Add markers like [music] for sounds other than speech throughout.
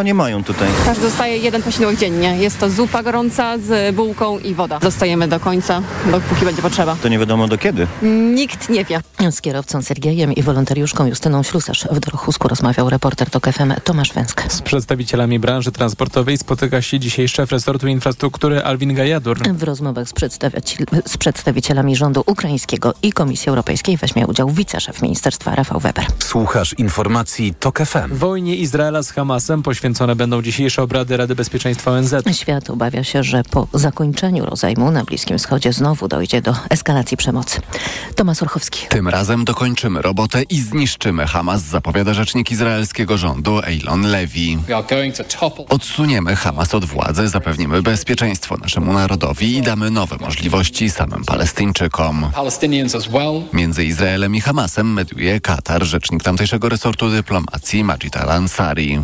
panie mają tutaj? Każdy dostaje jeden posiłek dziennie. Jest to zupa gorąca z bułką i woda. Dostajemy do końca, dopóki będzie potrzeba. To nie wiadomo do kiedy. Nikt nie wie. Z kierowcą Sergiejem i wolontariuszką Justyną Ślusarz w Dorchusku rozmawiał reporter TOK FM Tomasz Węsk. Z przedstawicielami branży transportowej spotyka się dzisiaj szef resortu infrastruktury Alvin Gajadur. W rozmowach z, z przedstawicielami rządu ukraińskiego i Komisji Europejskiej weźmie udział wiceszef ministerstwa Rafał Weber. Słuchasz informacji TOK FM. Wojnie Izraela z Hamasem poświęcone będą dzisiejsze obrady Rady Bezpieczeństwa ONZ. Świat obawia się, że po zakończeniu rozejmu na Bliskim Wschodzie znowu dojdzie do eskalacji przemocy. Tomasz Orchowski. Tym razem dokończymy robotę i zniszczymy Hamas, zapowiada rzecznik izraelskiego rządu Eilon Levy. Odsuniemy Hamas od władzy, zapewnimy bezpieczeństwo naszemu narodowi i damy nowe możliwości samym Palestyńczykom. Między Izraelem i Hamasem mediuje Katar, rzecznik tamtejszego resortu dyplomacji Majid Al-Ansari.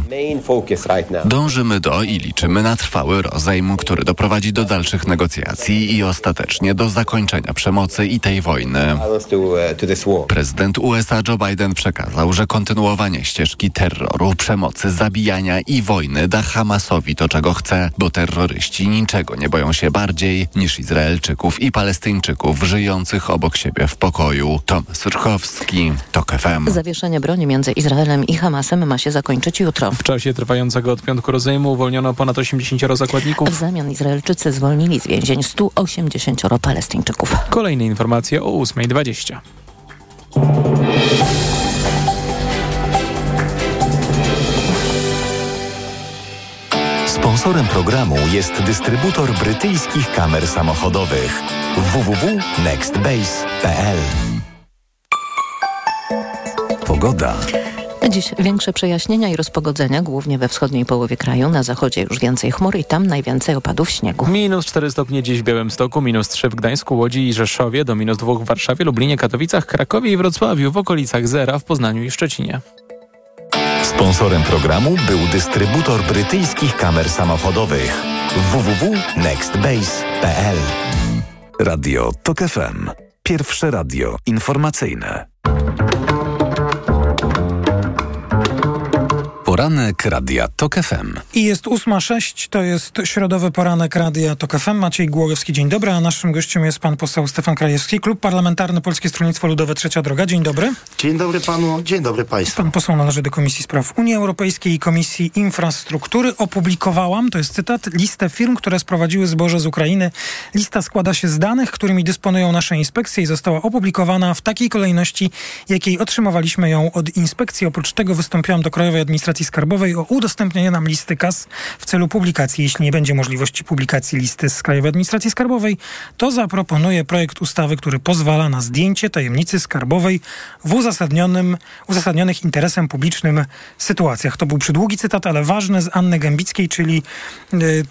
Dążymy do i liczymy na trwały rozejm, który doprowadzi do dalszych negocjacji i ostatecznie do zakończenia przemocy i tej wojny. Prezydent USA Joe Biden przekazał, że kontynuowanie ścieżki terroru, przemocy, zabijania i wojny da Hamasowi to, czego chce, bo terroryści niczego nie boją się bardziej niż Izraelczyków i Palestyńczyków żyjących obok siebie w pokoju. Tomasz Rchowski, TOK FM. Zawieszenie broni między Izraelem i Hamasem ma się zakończyć jutro. W czasie trwającego od piątku rozejmu uwolniono ponad 80 zakładników. W zamian Izraelczycy zwolnili z więzień 180 Palestyńczyków. Kolejne informacje o 8.20. Sponsorem programu jest dystrybutor brytyjskich kamer samochodowych www.nextbase.pl Pogoda. Dziś większe przejaśnienia i rozpogodzenia, głównie we wschodniej połowie kraju. Na zachodzie już więcej chmur i tam najwięcej opadów śniegu. Minus 4 stopnie dziś w Białymstoku, minus 3 w Gdańsku, Łodzi i Rzeszowie, do minus 2 w Warszawie, Lublinie, Katowicach, Krakowie i Wrocławiu, w okolicach zera w Poznaniu i Szczecinie. Sponsorem programu był dystrybutor brytyjskich kamer samochodowych www.nextbase.pl Radio TOK FM. Pierwsze radio informacyjne. Poranek Radia TOK FM. I jest 8.06, to jest środowy poranek Radia TOK FM. Maciej Głogowski, dzień dobry, a naszym gościem jest pan poseł Stefan Krajewski, Klub Parlamentarny Polskie Stronnictwo Ludowe Trzecia Droga. Dzień dobry. Dzień dobry panu, dzień dobry państwu. Pan poseł należy do Komisji Spraw Unii Europejskiej i Komisji Infrastruktury. Opublikowałam, to jest cytat, listę firm, które sprowadziły zboże z Ukrainy. Lista składa się z danych, którymi dysponują nasze inspekcje i została opublikowana w takiej kolejności, jakiej otrzymywaliśmy ją od inspekcji. Oprócz tego wystąpiłam do Krajowej Administracji Skarbowej o udostępnienie nam listy kas w celu publikacji. Jeśli nie będzie możliwości publikacji listy z Krajowej Administracji Skarbowej, to zaproponuję projekt ustawy, który pozwala na zdjęcie tajemnicy skarbowej w uzasadnionym, uzasadnionych interesem publicznym sytuacjach. To był przydługi cytat, ale ważny z Anny Gębickiej, czyli yy,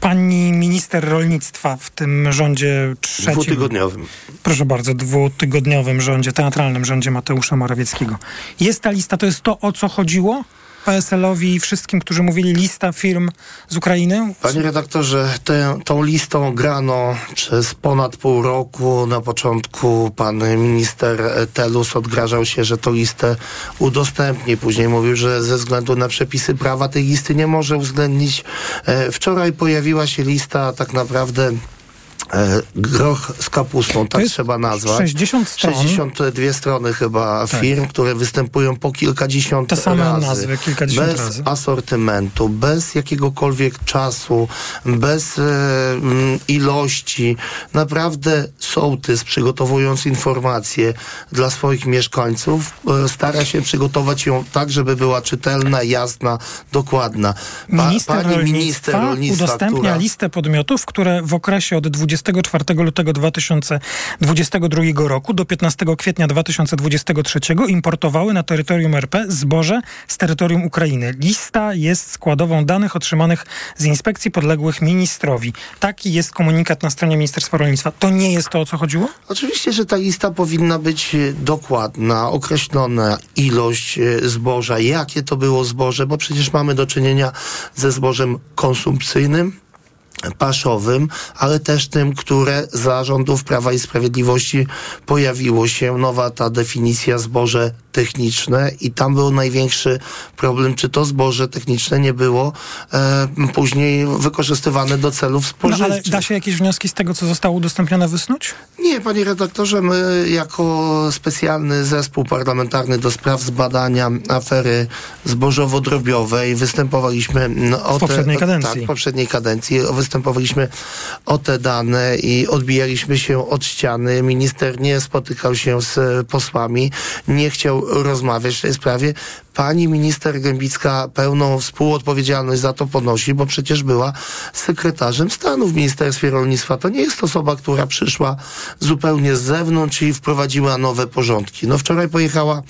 pani minister rolnictwa w tym rządzie trzecim. Dwutygodniowym. Proszę bardzo, dwutygodniowym rządzie, teatralnym rządzie Mateusza Morawieckiego. Jest ta lista, to jest to, o co chodziło? PSL-owi i wszystkim, którzy mówili lista firm z Ukrainy? Panie redaktorze, tę, tą listą grano przez ponad pół roku. Na początku pan minister Telus odgrażał się, że tą listę udostępni. Później mówił, że ze względu na przepisy prawa tej listy nie może uwzględnić. Wczoraj pojawiła się lista tak naprawdę E, groch z kapustą, tak trzeba nazwać. 60 stron. 62 strony chyba tak. firm, które występują po kilkadziesiąt Te same razy. nazwy, kilkadziesiąt bez razy. asortymentu, bez jakiegokolwiek czasu, bez e, m, ilości. Naprawdę sołtys przygotowując informacje dla swoich mieszkańców e, stara się przygotować ją tak, żeby była czytelna, jasna, dokładna. Pa, minister pani minister rolnictwa udostępnia która... listę podmiotów, które w okresie od 20 24 lutego 2022 roku do 15 kwietnia 2023 importowały na terytorium RP zboże z terytorium Ukrainy. Lista jest składową danych otrzymanych z inspekcji podległych ministrowi. Taki jest komunikat na stronie Ministerstwa Rolnictwa. To nie jest to, o co chodziło? Oczywiście, że ta lista powinna być dokładna, określona ilość e, zboża, jakie to było zboże, bo przecież mamy do czynienia ze zbożem konsumpcyjnym, paszowym, ale też tym, które za rządów Prawa i Sprawiedliwości pojawiło się. Nowa ta definicja zboże techniczne i tam był największy problem, czy to zboże techniczne nie było e, później wykorzystywane do celów No, spożywczych. ale da się jakieś wnioski z tego, co zostało udostępnione wysnuć? Nie, panie redaktorze, my jako specjalny zespół parlamentarny do spraw zbadania afery zbożowo-drobiowej występowaliśmy o W poprzedniej te, kadencji. Tak, w poprzedniej kadencji występowaliśmy o te dane i odbijaliśmy się od ściany. Minister nie spotykał się z posłami, nie chciał rozmawiać w tej sprawie. Pani minister Gębicka pełną współodpowiedzialność za to ponosi, bo przecież była sekretarzem stanu w Ministerstwie Rolnictwa. To nie jest osoba, która przyszła zupełnie z zewnątrz i wprowadziła nowe porządki. No wczoraj pojechała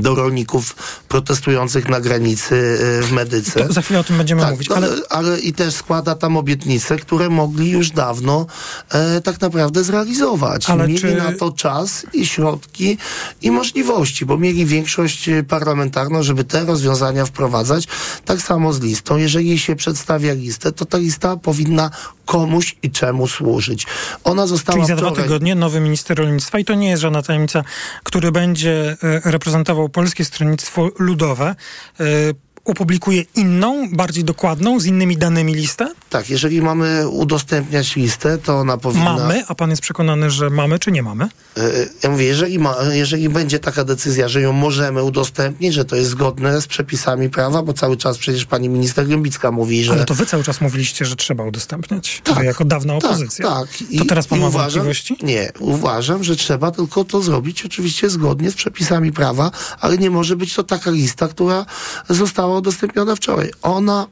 do rolników protestujących na granicy e, w Medyce. To za chwilę o tym będziemy Tak, mówić, ale ale... i też składa tam obietnice, które mogli już dawno e, tak naprawdę zrealizować. Ale mieli czy- na to czas i środki i możliwości, bo mieli większość e, parlamentarną, żeby te rozwiązania wprowadzać. Tak samo z listą. Jeżeli się przedstawia listę, to ta lista powinna komuś i czemu służyć. Ona została Czyli za dwa wczoraj... tygodnie nowy minister rolnictwa, i to nie jest żadna tajemnica, który będzie e, reprezentował Polskie Stronnictwo Ludowe, e, opublikuje inną, bardziej dokładną, z innymi danymi listę? Tak, jeżeli mamy udostępniać listę, to ona powinna... Mamy, a pan jest przekonany, że mamy, czy nie mamy? E, Ja mówię, jeżeli, ma, jeżeli będzie taka decyzja, że ją możemy udostępnić, że to jest zgodne z przepisami prawa, bo cały czas przecież pani minister Gębicka mówi, że... Ale to wy cały czas mówiliście, że trzeba udostępniać. Tak, wy jako dawna tak, opozycja. Tak, to teraz pan i ma uważam, wątpliwości? Nie, uważam, że trzeba tylko to zrobić oczywiście zgodnie z przepisami prawa, ale nie może być to taka lista, która została udostępniona wczoraj. Ona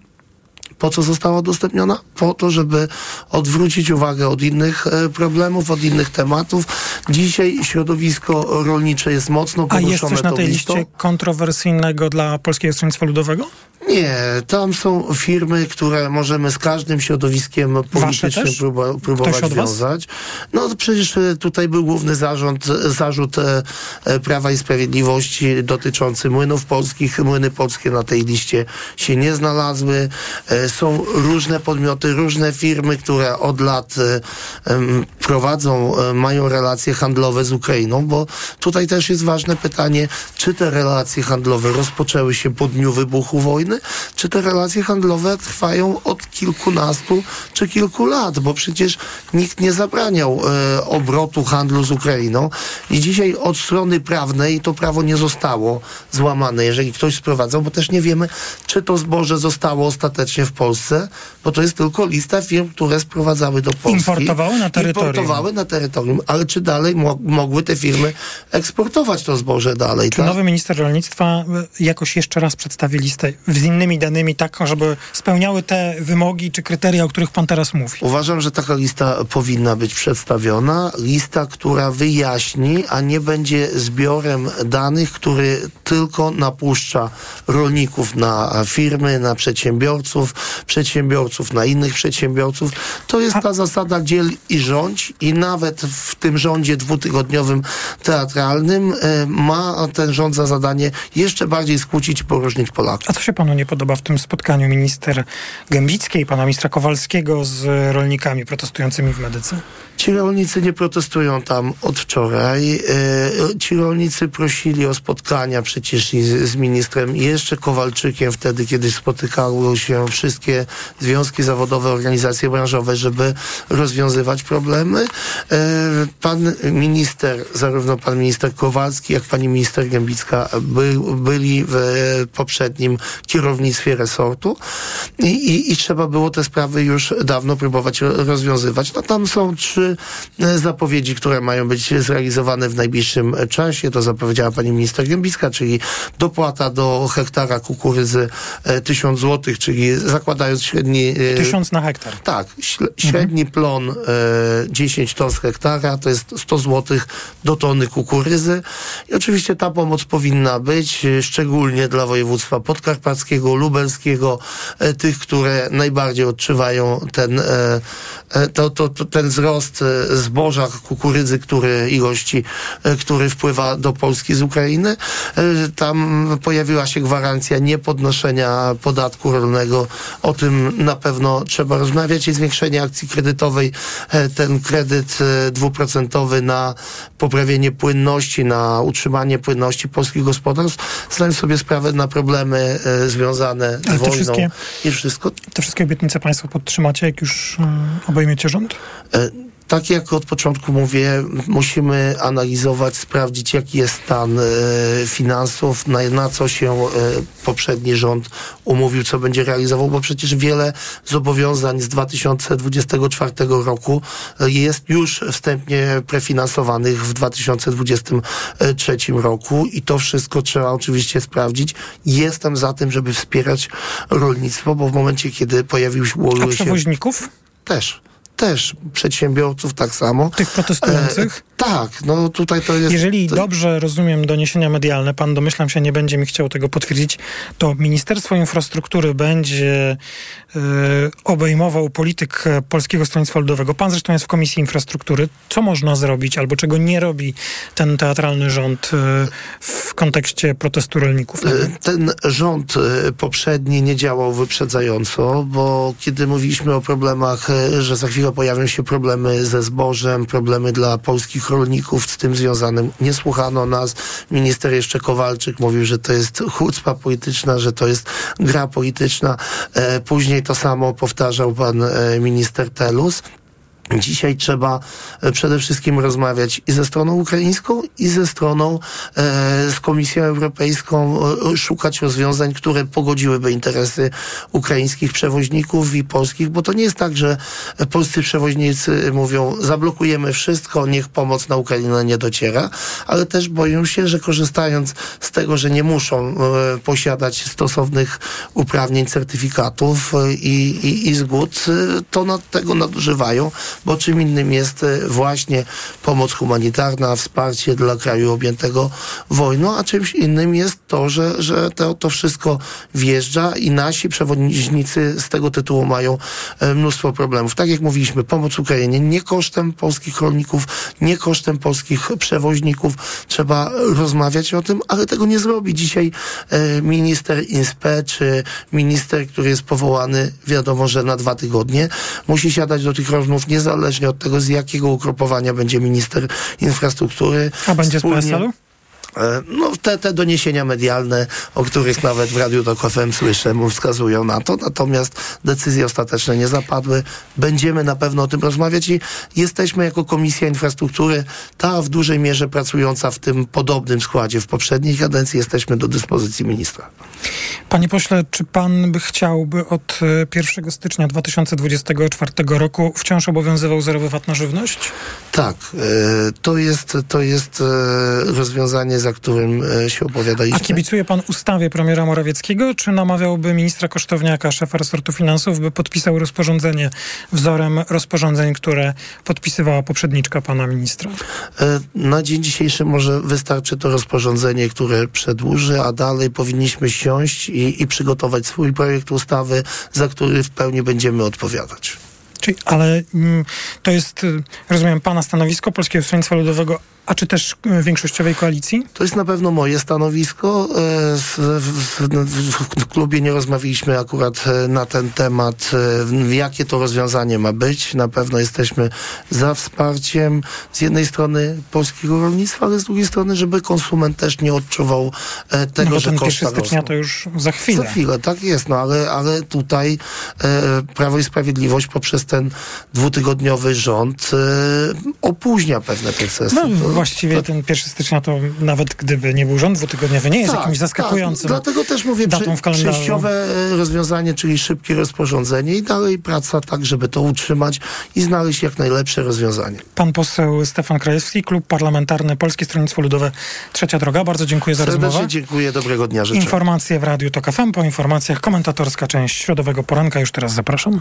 po co została udostępniona? Po to, żeby odwrócić uwagę od innych e, problemów, od innych tematów. Dzisiaj środowisko rolnicze jest mocno A poruszone jest coś na tej listą. liście kontrowersyjnego dla Polskiego Stronnictwa Ludowego? Nie, tam są firmy, które możemy z każdym środowiskiem politycznym próba, próbować wiązać. No przecież e, tutaj był główny zarząd, zarzut e, e, Prawa i Sprawiedliwości dotyczący młynów polskich. Młyny polskie na tej liście się nie znalazły. E, Są różne podmioty, różne firmy, które od lat e, prowadzą, e, mają relacje handlowe z Ukrainą, bo tutaj też jest ważne pytanie, czy te relacje handlowe rozpoczęły się po dniu wybuchu wojny, czy te relacje handlowe trwają od kilkunastu czy kilku lat, bo przecież nikt nie zabraniał e, obrotu handlu z Ukrainą i dzisiaj od strony prawnej to prawo nie zostało złamane, jeżeli ktoś sprowadzał, bo też nie wiemy, czy to zboże zostało ostatecznie w Polsce, bo to jest tylko lista firm, które sprowadzały do Polski. Importowały na terytorium. Importowały na terytorium, ale czy dalej mo- mogły te firmy eksportować to zboże dalej, Czy tak? nowy minister rolnictwa y, jakoś jeszcze raz przedstawi listę z innymi danymi, tak, żeby spełniały te wymogi czy kryteria, o których pan teraz mówi? Uważam, że taka lista powinna być przedstawiona. Lista, która wyjaśni, a nie będzie zbiorem danych, który tylko napuszcza rolników na firmy, na przedsiębiorców, przedsiębiorców na innych przedsiębiorców. To jest ta zasada dziel i rządź i nawet w tym rządzie dwutygodniowym teatralnym e, ma ten rząd za zadanie jeszcze bardziej skłócić i poróżnić Polaków. A co się panu nie podoba w tym spotkaniu minister Gębickiej, pana ministra Kowalskiego z rolnikami protestującymi w medyce? Ci rolnicy nie protestują tam od wczoraj. E, Ci rolnicy prosili o spotkania przecież z, z ministrem jeszcze Kowalczykiem wtedy, kiedy spotykały się wszystkie związki zawodowe, organizacje branżowe, żeby rozwiązywać problemy. E, Pan minister, zarówno pan minister Kowalski, jak pani minister Gębicka by, byli w poprzednim kierownictwie resortu i, i, i trzeba było te sprawy już dawno próbować ro- rozwiązywać. No tam są trzy e, zapowiedzi, które mają być zrealizowane w najbliższym e, czasie. To zapowiedziała pani minister Gębicka, czyli dopłata do hektara kukurydzy e, 1000 złotych, czyli zakładając średni... e, Tysiąc na hektar. tak, średni plon e, 10 ton z hektara to jest 100 zł do tony kukurydzy. I oczywiście ta pomoc powinna być, e, szczególnie dla województwa podkarpackiego, lubelskiego, e, tych, które najbardziej odczuwają ten, e, e, to, to, to, ten wzrost zboża, kukurydzy, który, ilości, który wpływa do Polski z Ukrainy. Tam pojawiła się gwarancja niepodnoszenia podatku rolnego. O tym na pewno trzeba rozmawiać i zwiększenie akcji kredytowej. Ten kredyt e, dwuprocentowy na poprawienie płynności, na utrzymanie płynności polskich gospodarstw, zdają sobie sprawę na problemy e, związane z wojną wszystkie- i wszystko. Te wszystkie obietnice państwo podtrzymacie, jak już mm, obejmiecie rząd? Tak jak od początku mówię, musimy analizować, sprawdzić jaki jest stan e, finansów, na, na co się e, poprzedni rząd umówił, co będzie realizował, bo przecież wiele zobowiązań z 2024 roku e, jest już wstępnie prefinansowanych w 2023 roku i to wszystko trzeba oczywiście sprawdzić. Jestem za tym, żeby wspierać rolnictwo, bo w momencie, kiedy pojawił się, A przewoźników? też. Też przedsiębiorców tak samo. Tych protestujących? E, tak, no tutaj to jest. Jeżeli to, dobrze rozumiem doniesienia medialne, pan domyślam się nie będzie mi chciał tego potwierdzić, to Ministerstwo Infrastruktury będzie e, obejmował politykę Polskiego Stronnictwa Ludowego. Pan zresztą jest w Komisji Infrastruktury. Co można zrobić albo czego nie robi ten teatralny rząd e, w kontekście protestu rolników? e, Ten rząd poprzedni nie działał wyprzedzająco, bo kiedy mówiliśmy o problemach, że za chwilę pojawią się problemy ze zbożem, problemy dla polskich rolników z tym związanym, nie słuchano nas. Minister jeszcze Kowalczyk mówił, że to jest chucpa polityczna, że to jest gra polityczna. E, Później to samo powtarzał pan e, minister Telus. Dzisiaj trzeba e, przede wszystkim rozmawiać i ze stroną ukraińską, i ze stroną e, z Komisją Europejską, e, szukać rozwiązań, które pogodziłyby interesy ukraińskich przewoźników i polskich, bo to nie jest tak, że e, polscy przewoźnicy mówią, zablokujemy wszystko, niech pomoc na Ukrainę nie dociera, ale też boją się, że korzystając z tego, że nie muszą e, posiadać stosownych uprawnień, certyfikatów e, i, i, i zgód, e, to nad tego nadużywają, bo czym innym jest e, właśnie pomoc humanitarna, wsparcie dla kraju objętego wojną, a czymś innym jest to, że, że to, to wszystko wjeżdża i nasi przewoźnicy z tego tytułu mają e, mnóstwo problemów. Tak jak mówiliśmy, pomoc Ukrainie nie kosztem polskich rolników, nie kosztem polskich przewoźników. Trzeba rozmawiać o tym, ale tego nie zrobi dzisiaj e, minister INSPE czy minister, który jest powołany, wiadomo, że na dwa tygodnie, musi siadać do tych rozmów niezależnie od tego, z jakiego ugrupowania będzie minister infrastruktury. A będzie z Wspólnie- PSL-u? E, No, te, te doniesienia medialne, o których nawet w Radiu Tok FM słyszę, mu wskazują na to, natomiast decyzje ostateczne nie zapadły. Będziemy na pewno o tym rozmawiać i jesteśmy jako Komisja Infrastruktury, ta w dużej mierze pracująca w tym podobnym składzie w poprzedniej kadencji, jesteśmy do dyspozycji ministra. Panie pośle, czy pan by chciałby od e, 1 stycznia 2024 roku wciąż obowiązywał zerowy VAT na żywność? Tak, e, to jest, to jest e, rozwiązanie, za którym e, się A opowiadaliśmy. kibicuje pan ustawie premiera Morawieckiego, czy namawiałby ministra Kosztowniaka, szefa resortu finansów, by podpisał rozporządzenie wzorem rozporządzeń, które podpisywała poprzedniczka pana ministra? E, Na dzień dzisiejszy może wystarczy to rozporządzenie, które przedłuży, a dalej powinniśmy siąść i, i przygotować swój projekt ustawy, za który w pełni będziemy odpowiadać. Czyli, ale mm, to jest, y, rozumiem, pana stanowisko Polskiego Stronnictwa Ludowego, a czy też y, większościowej koalicji? To jest na pewno moje stanowisko. E, z- W, klubie nie rozmawialiśmy akurat e, na ten temat, e, jakie to rozwiązanie ma być. Na pewno jesteśmy za wsparciem z jednej strony polskiego rolnictwa, ale z drugiej strony, żeby konsument też nie odczuwał e, No tego, bo że ten 1 koszta stycznia to już za chwilę. Za chwilę, tak jest, no ale, ale tutaj e, Prawo i Sprawiedliwość poprzez ten dwutygodniowy rząd e, opóźnia pewne procesy. No właściwie to- ten 1 stycznia to nawet gdyby nie był rząd dwutygodniowy, nie jest jakimś zaskakującym. Tak, dlatego też mówię, datą kalendarzu. przejściowe e, rozwiązanie, czyli szybkie rozporządzenie i dalej praca tak, żeby to utrzymać i znaleźć jak najlepsze rozwiązanie. Pan poseł Stefan Krajewski, Klub Parlamentarny Polskie Stronnictwo Ludowe Trzecia Droga. Bardzo dziękuję za Serdecznie rozmowę. dziękuję, dobrego dnia życzę. Informacje w Radiu TOK FM. Po informacjach komentatorska część środowego poranka. Już teraz zapraszam.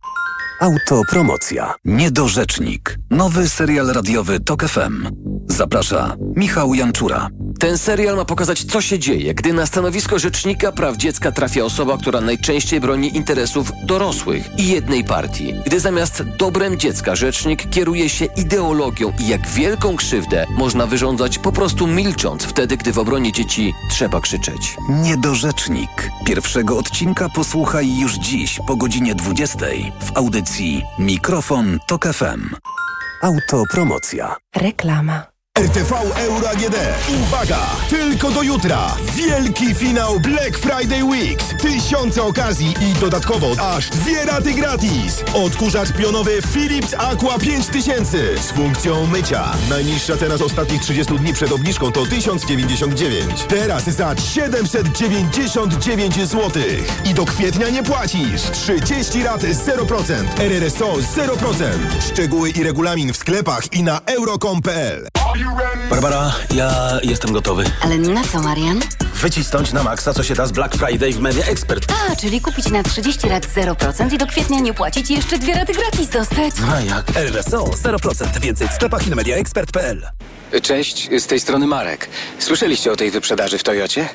Autopromocja. Niedorzecznik. Nowy serial radiowy TOK FM. Zaprasza Michał Janczura. Ten serial ma pokazać, co się dzieje, gdy na stanowisko rzecznika praw dziecka trafia osoba, która najczęściej broni interesów dorosłych i jednej partii. Gdy zamiast dobrem dziecka rzecznik kieruje się ideologią i jak wielką krzywdę można wyrządzać po prostu milcząc wtedy, gdy w obronie dzieci trzeba krzyczeć. Niedorzecznik. Pierwszego odcinka posłuchaj już dziś po godzinie 20 w audycji Mikrofon Tok FM. Autopromocja. Reklama. RTV Euro AGD. Uwaga! Tylko do jutra. Wielki finał Black Friday Weeks. Tysiące okazji i dodatkowo aż dwie raty gratis. Odkurzacz pionowy Philips Aqua 5000 z funkcją mycia. Najniższa teraz ostatnich 30 dni przed obniżką to 1099. Teraz za 799 zł. I do kwietnia nie płacisz. 30 rat 0%. RRSO 0%. Szczegóły i regulamin w sklepach i na euro.com.pl. Barbara, ja jestem gotowy. Ale na co, Marian? Wycisnąć na maksa, co się da z Black Friday w Media Expert. A, czyli kupić na 30 lat 0% i do kwietnia nie płacić i jeszcze dwie raty gratis dostać. A jak? RSO 0%. Więcej w sklepach i na mediaexpert.pl. Cześć, z tej strony Marek. Słyszeliście o tej wyprzedaży w Toyocie?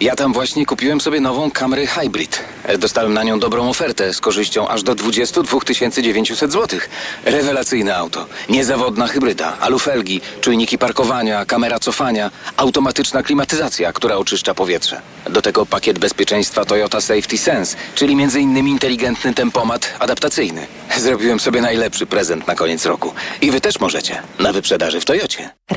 Ja tam właśnie kupiłem sobie nową Camry Hybrid. Dostałem na nią dobrą ofertę z korzyścią aż do 22 900 zł. Rewelacyjne auto. Niezawodna hybryda, alufelgi, czujniki parkowania, kamera cofania, automatyczna klimatyzacja, która oczyszcza powietrze. Do tego pakiet bezpieczeństwa Toyota Safety Sense, czyli m.in. inteligentny tempomat adaptacyjny. Zrobiłem sobie najlepszy prezent na koniec roku. I wy też możecie. Na wyprzedaży w Toyocie.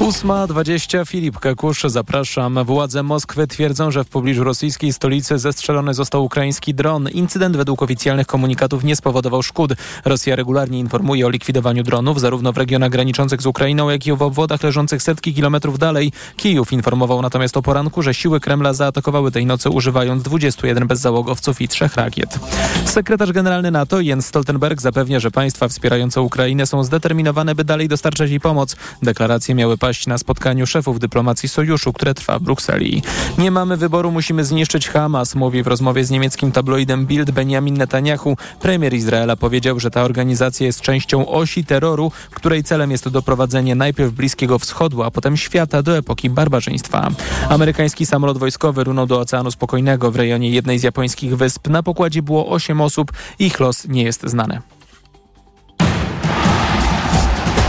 8.20 Filip Kekusz, zapraszam. Władze Moskwy twierdzą, że w pobliżu rosyjskiej stolicy zestrzelony został ukraiński dron. Incydent według oficjalnych komunikatów nie spowodował szkód. Rosja regularnie informuje o likwidowaniu dronów, zarówno w regionach graniczących z Ukrainą, jak i w obwodach leżących setki kilometrów dalej. Kijów informował natomiast o poranku, że siły Kremla zaatakowały tej nocy używając 21 bezzałogowców i trzech rakiet. Sekretarz generalny NATO Jens Stoltenberg zapewnia, że państwa wspierające Ukrainę są zdeterminowane, by dalej dostarczać jej pomoc. Deklaracje miały paść na spotkaniu szefów dyplomacji sojuszu, które trwa w Brukseli. Nie mamy wyboru, musimy zniszczyć Hamas, mówi w rozmowie z niemieckim tabloidem Bild Benjamin Netanyahu. Premier Izraela powiedział, że ta organizacja jest częścią osi terroru, której celem jest doprowadzenie najpierw Bliskiego Wschodu, a potem świata do epoki barbarzyństwa. Amerykański samolot wojskowy runął do Oceanu Spokojnego w rejonie jednej z japońskich wysp. Na pokładzie było 8 osób. Ich los nie jest znany.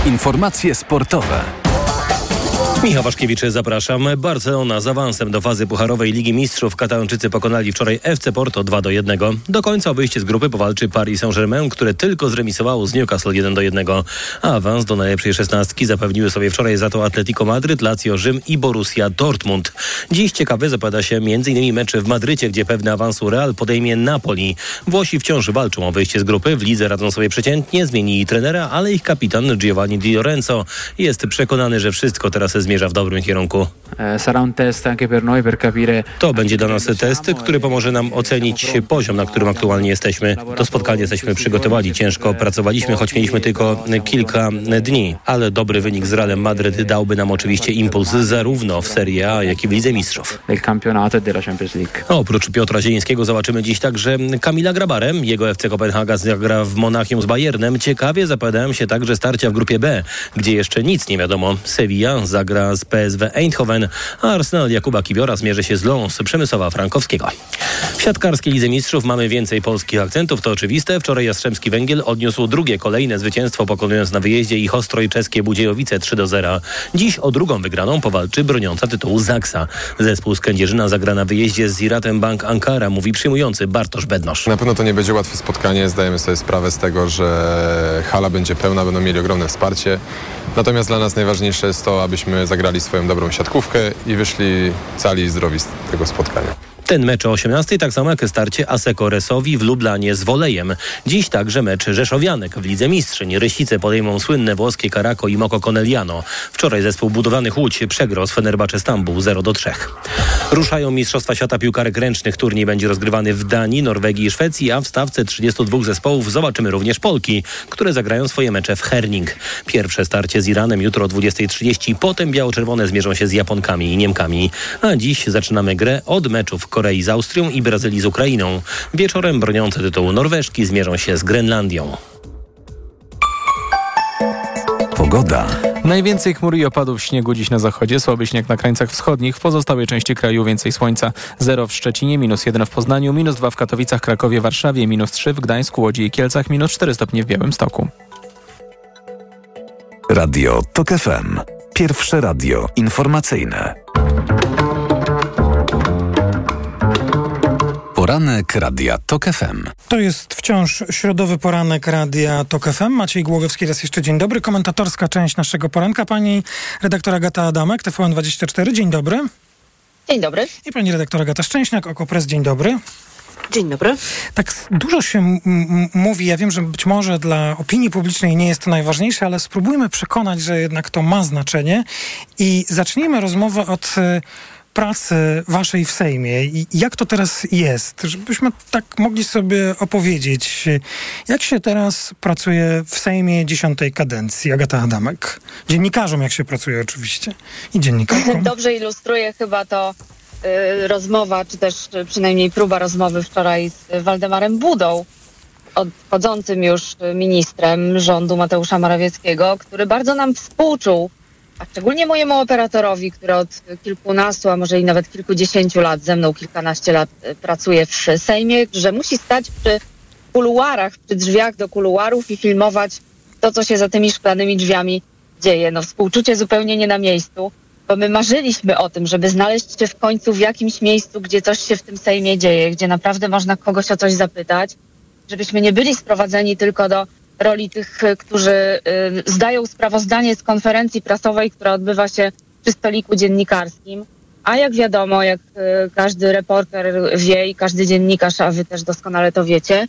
Informacje sportowe. Michał Waszkiewicz, zapraszam. Barcelona z awansem do fazy Pucharowej Ligi Mistrzów. Katalończycy pokonali wczoraj FC Porto 2 do 1. Do końca wyjście z grupy powalczy Paris Saint-Germain, które tylko zremisowało z Newcastle 1 do 1. A awans do najlepszej szesnastki zapewniły sobie wczoraj za to Atletico Madryt, Lazio Rzym i Borussia Dortmund. Dziś ciekawy zapada się m.in. mecz w Madrycie, gdzie pewny awansu Real podejmie Napoli. Włosi wciąż walczą o wyjście z grupy. W lidze radzą sobie przeciętnie, zmienili trenera, ale ich kapitan Giovanni Di Lorenzo jest przekonany, że wszystko teraz zmierza w dobrym kierunku. To będzie dla nas test, który pomoże nam ocenić poziom, na którym aktualnie jesteśmy. To spotkanie jesteśmy przygotowali. Ciężko pracowaliśmy, choć mieliśmy tylko kilka dni, ale dobry wynik z Realem Madryt dałby nam oczywiście impuls zarówno w Serie A, jak i w Lidze Mistrzów. Oprócz Piotra Zielińskiego zobaczymy dziś także Kamila Grabarem. Jego FC Kopenhaga zagra w Monachium z Bayernem. Ciekawie zapowiadają się także starcia w grupie B, gdzie jeszcze nic nie wiadomo. Sevilla zagra z PSW Eindhoven, a Arsenal Jakuba Kiwiora zmierzy się z Lons Przemysława Frankowskiego. W siatkarskiej Lidze Mistrzów mamy więcej polskich akcentów, to oczywiste. Wczoraj Jastrzębski Węgiel odniósł drugie kolejne zwycięstwo, pokonując na wyjeździe ich Ostroj czeskie Budziejowice 3 do 0. Dziś o drugą wygraną powalczy broniąca tytułu Zaksa. Zespół z Kędzierzyna zagra na wyjeździe z Iratem Bank Ankara, mówi przyjmujący Bartosz Bednosz. Na pewno to nie będzie łatwe spotkanie. Zdajemy sobie sprawę z tego, że hala będzie pełna, będą mieli ogromne wsparcie. Natomiast dla nas najważniejsze jest to, abyśmy zagrali swoją dobrą siatkówkę i wyszli cali i zdrowi z tego spotkania. Ten mecz o 18 tak samo jak starcie Aseko Resowi w Lublanie z Wolejem. Dziś także mecz Rzeszowianek w Lidze Mistrzyń. Rysice podejmą słynne włoskie Karako i Moko Corneliano. Wczoraj zespół budowanych Łódź przegrał z Fenerbahce Stambuł 0 do 3. Ruszają Mistrzostwa Świata Piłkarek Ręcznych. Turniej będzie rozgrywany w Danii, Norwegii i Szwecji, a w stawce 32 zespołów zobaczymy również Polki, które zagrają swoje mecze w Herning. Pierwsze starcie z Iranem jutro o 20.30, potem biało-czerwone zmierzą się z Japonkami i Niemkami. A dziś zaczynamy grę od meczów Korei z Austrią i Brazylii z Ukrainą. Wieczorem broniące tytułu Norweżki zmierzą się z Grenlandią. Pogoda. Najwięcej chmur i opadów śniegu dziś na zachodzie, słaby śnieg na krańcach wschodnich, w pozostałej części kraju więcej słońca. 0 w Szczecinie, minus 1 w Poznaniu, minus 2 w Katowicach, Krakowie, Warszawie, minus 3 w Gdańsku, Łodzi i Kielcach, minus 4 stopnie w Białymstoku. Radio TOK FM. Pierwsze radio informacyjne. Poranek Radia TOK FM. To jest wciąż środowy poranek Radia TOK FM. Maciej Głogowski, raz jeszcze dzień dobry. Komentatorska część naszego poranka. Pani redaktor Agata Adamek, TVN24. Dzień dobry. Dzień dobry. I pani redaktor Agata Szczęśniak, Okopres. Dzień dobry. Dzień dobry. Tak dużo się mówi, ja wiem, że być może dla opinii publicznej nie jest to najważniejsze, ale spróbujmy przekonać, że jednak to ma znaczenie i zacznijmy rozmowę od y, pracy waszej w Sejmie i jak to teraz jest, żebyśmy tak mogli sobie opowiedzieć, jak się teraz pracuje w Sejmie dziesiątej kadencji. Agata Adamek. Dziennikarzom jak się pracuje oczywiście i dziennikarkom. [laughs] Dobrze ilustruje chyba to y, rozmowa, czy też y, przynajmniej próba rozmowy wczoraj z Waldemarem Budą, odchodzącym już ministrem rządu Mateusza Morawieckiego, który bardzo nam współczuł a szczególnie mojemu operatorowi, który od kilkunastu, a może i nawet kilkudziesięciu lat, ze mną kilkanaście lat e, pracuje w Sejmie, że musi stać przy kuluarach, przy drzwiach do kuluarów i filmować to, co się za tymi szklanymi drzwiami dzieje. No współczucie zupełnie nie na miejscu, bo my marzyliśmy o tym, żeby znaleźć się w końcu w jakimś miejscu, gdzie coś się w tym Sejmie dzieje, gdzie naprawdę można kogoś o coś zapytać, żebyśmy nie byli sprowadzeni tylko do roli tych, którzy e, zdają sprawozdanie z konferencji prasowej, która odbywa się przy stoliku dziennikarskim. A jak wiadomo, jak e, każdy reporter wie i każdy dziennikarz, a wy też doskonale to wiecie,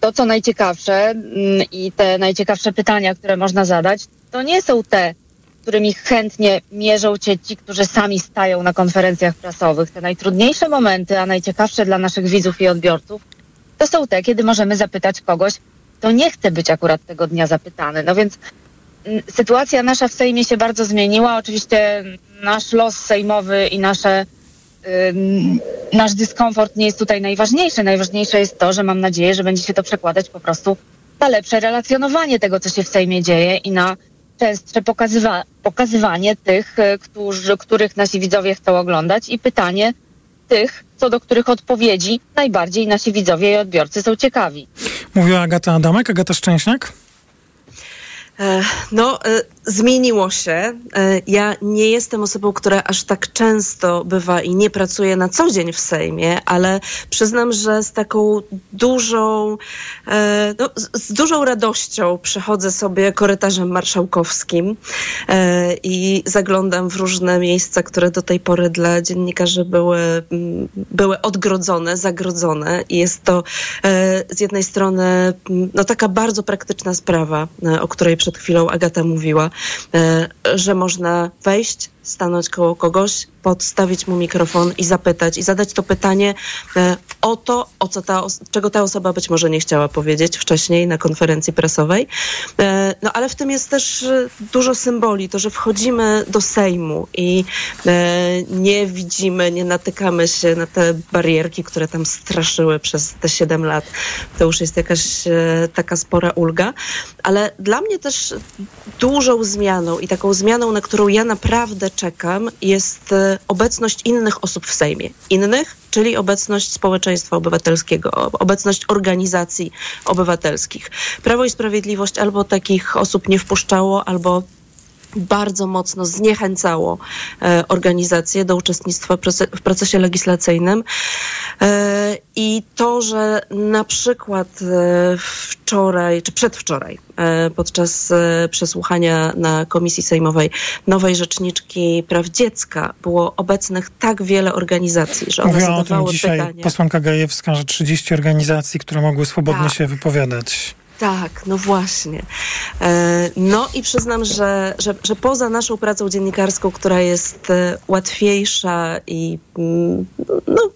to co najciekawsze mm, i te najciekawsze pytania, które można zadać, to nie są te, którymi chętnie mierzą cię ci, którzy sami stają na konferencjach prasowych. Te najtrudniejsze momenty, a najciekawsze dla naszych widzów i odbiorców, to są te, kiedy możemy zapytać kogoś, to nie chce być akurat tego dnia zapytany. No więc mm, sytuacja nasza w Sejmie się bardzo zmieniła. Oczywiście nasz los sejmowy i nasze, nasz dyskomfort nie jest tutaj najważniejszy. Najważniejsze jest to, że mam nadzieję, że będzie się to przekładać po prostu na lepsze relacjonowanie tego, co się w Sejmie dzieje i na częstsze pokazywa pokazywanie tych, y, którzy, których nasi widzowie chcą oglądać i pytanie tych, co do których odpowiedzi najbardziej nasi widzowie i odbiorcy są ciekawi. Mówiła Agata Adamek, Agata Szczęśniak. E, no, e, zmieniło się. E, ja nie jestem osobą, która aż tak często bywa i nie pracuje na co dzień w Sejmie, ale przyznam, że z taką dużą, no, z dużą radością przechodzę sobie korytarzem marszałkowskim i zaglądam w różne miejsca, które do tej pory dla dziennikarzy były, były odgrodzone, zagrodzone i jest to z jednej strony no, taka bardzo praktyczna sprawa, o której przed chwilą Agata mówiła, e, że można wejść, stanąć koło kogoś, podstawić mu mikrofon i zapytać, i zadać to pytanie e, o to, o co ta, czego ta osoba być może nie chciała powiedzieć wcześniej na konferencji prasowej. E, no ale w tym jest też dużo symboli, to, że wchodzimy do Sejmu i nie widzimy, nie natykamy się na te barierki, które tam straszyły przez te 7 lat. To już jest jakaś taka spora ulga. Ale dla mnie też dużą zmianą i taką zmianą, na którą ja naprawdę czekam, jest e, obecność innych osób w Sejmie. Innych, czyli obecność społeczeństwa obywatelskiego, obecność organizacji obywatelskich. Prawo i Sprawiedliwość albo takich osób nie wpuszczało, albo bardzo mocno zniechęcało e, organizacje do uczestnictwa w procesie legislacyjnym. E, I to, że na przykład wczoraj, czy przedwczoraj, podczas przesłuchania na Komisji Sejmowej nowej Rzeczniczki Praw Dziecka było obecnych tak wiele organizacji, że one Mówiła o tym dzisiaj pytania. posłanka Gajewska, że 30 organizacji, które mogły swobodnie Tak. się wypowiadać. Tak, no właśnie. E, No i przyznam, że, że, że poza naszą pracą dziennikarską, która jest e, łatwiejsza i mm, no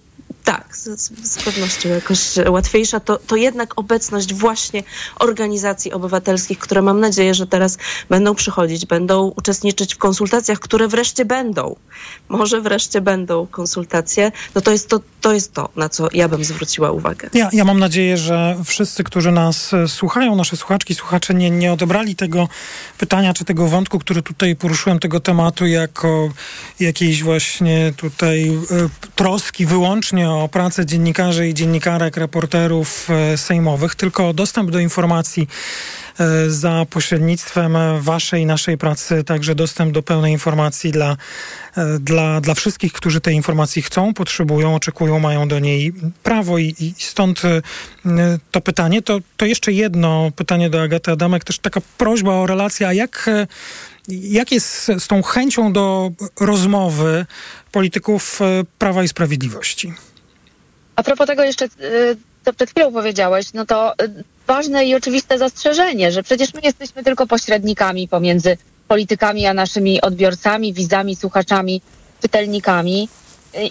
tak, z, z pewnością jakoś łatwiejsza, to, to jednak obecność właśnie organizacji obywatelskich, które mam nadzieję, że teraz będą przychodzić, będą uczestniczyć w konsultacjach, które wreszcie będą. Może wreszcie będą konsultacje. No to jest to, to jest to, na co ja bym zwróciła uwagę. Ja, ja mam nadzieję, że wszyscy, którzy nas e, słuchają, nasze słuchaczki, słuchacze nie, nie odebrali tego pytania czy tego wątku, który tutaj poruszyłem, tego tematu jako jakiejś właśnie tutaj e, troski wyłącznie o pracę dziennikarzy i dziennikarek, reporterów e, sejmowych, tylko o dostęp do informacji e, za pośrednictwem waszej naszej pracy, także dostęp do pełnej informacji dla, e, dla, dla wszystkich, którzy tej informacji chcą, potrzebują, oczekują, mają do niej prawo i, i stąd to pytanie. To, to jeszcze jedno pytanie do Agaty Adamek, też taka prośba o relację, a jak, jak jest z- tą chęcią do rozmowy polityków Prawa i Sprawiedliwości? A propos tego jeszcze, y, co przed chwilą powiedziałeś, no to y, ważne i oczywiste zastrzeżenie, że przecież my jesteśmy tylko pośrednikami pomiędzy politykami a naszymi odbiorcami, widzami, słuchaczami, czytelnikami.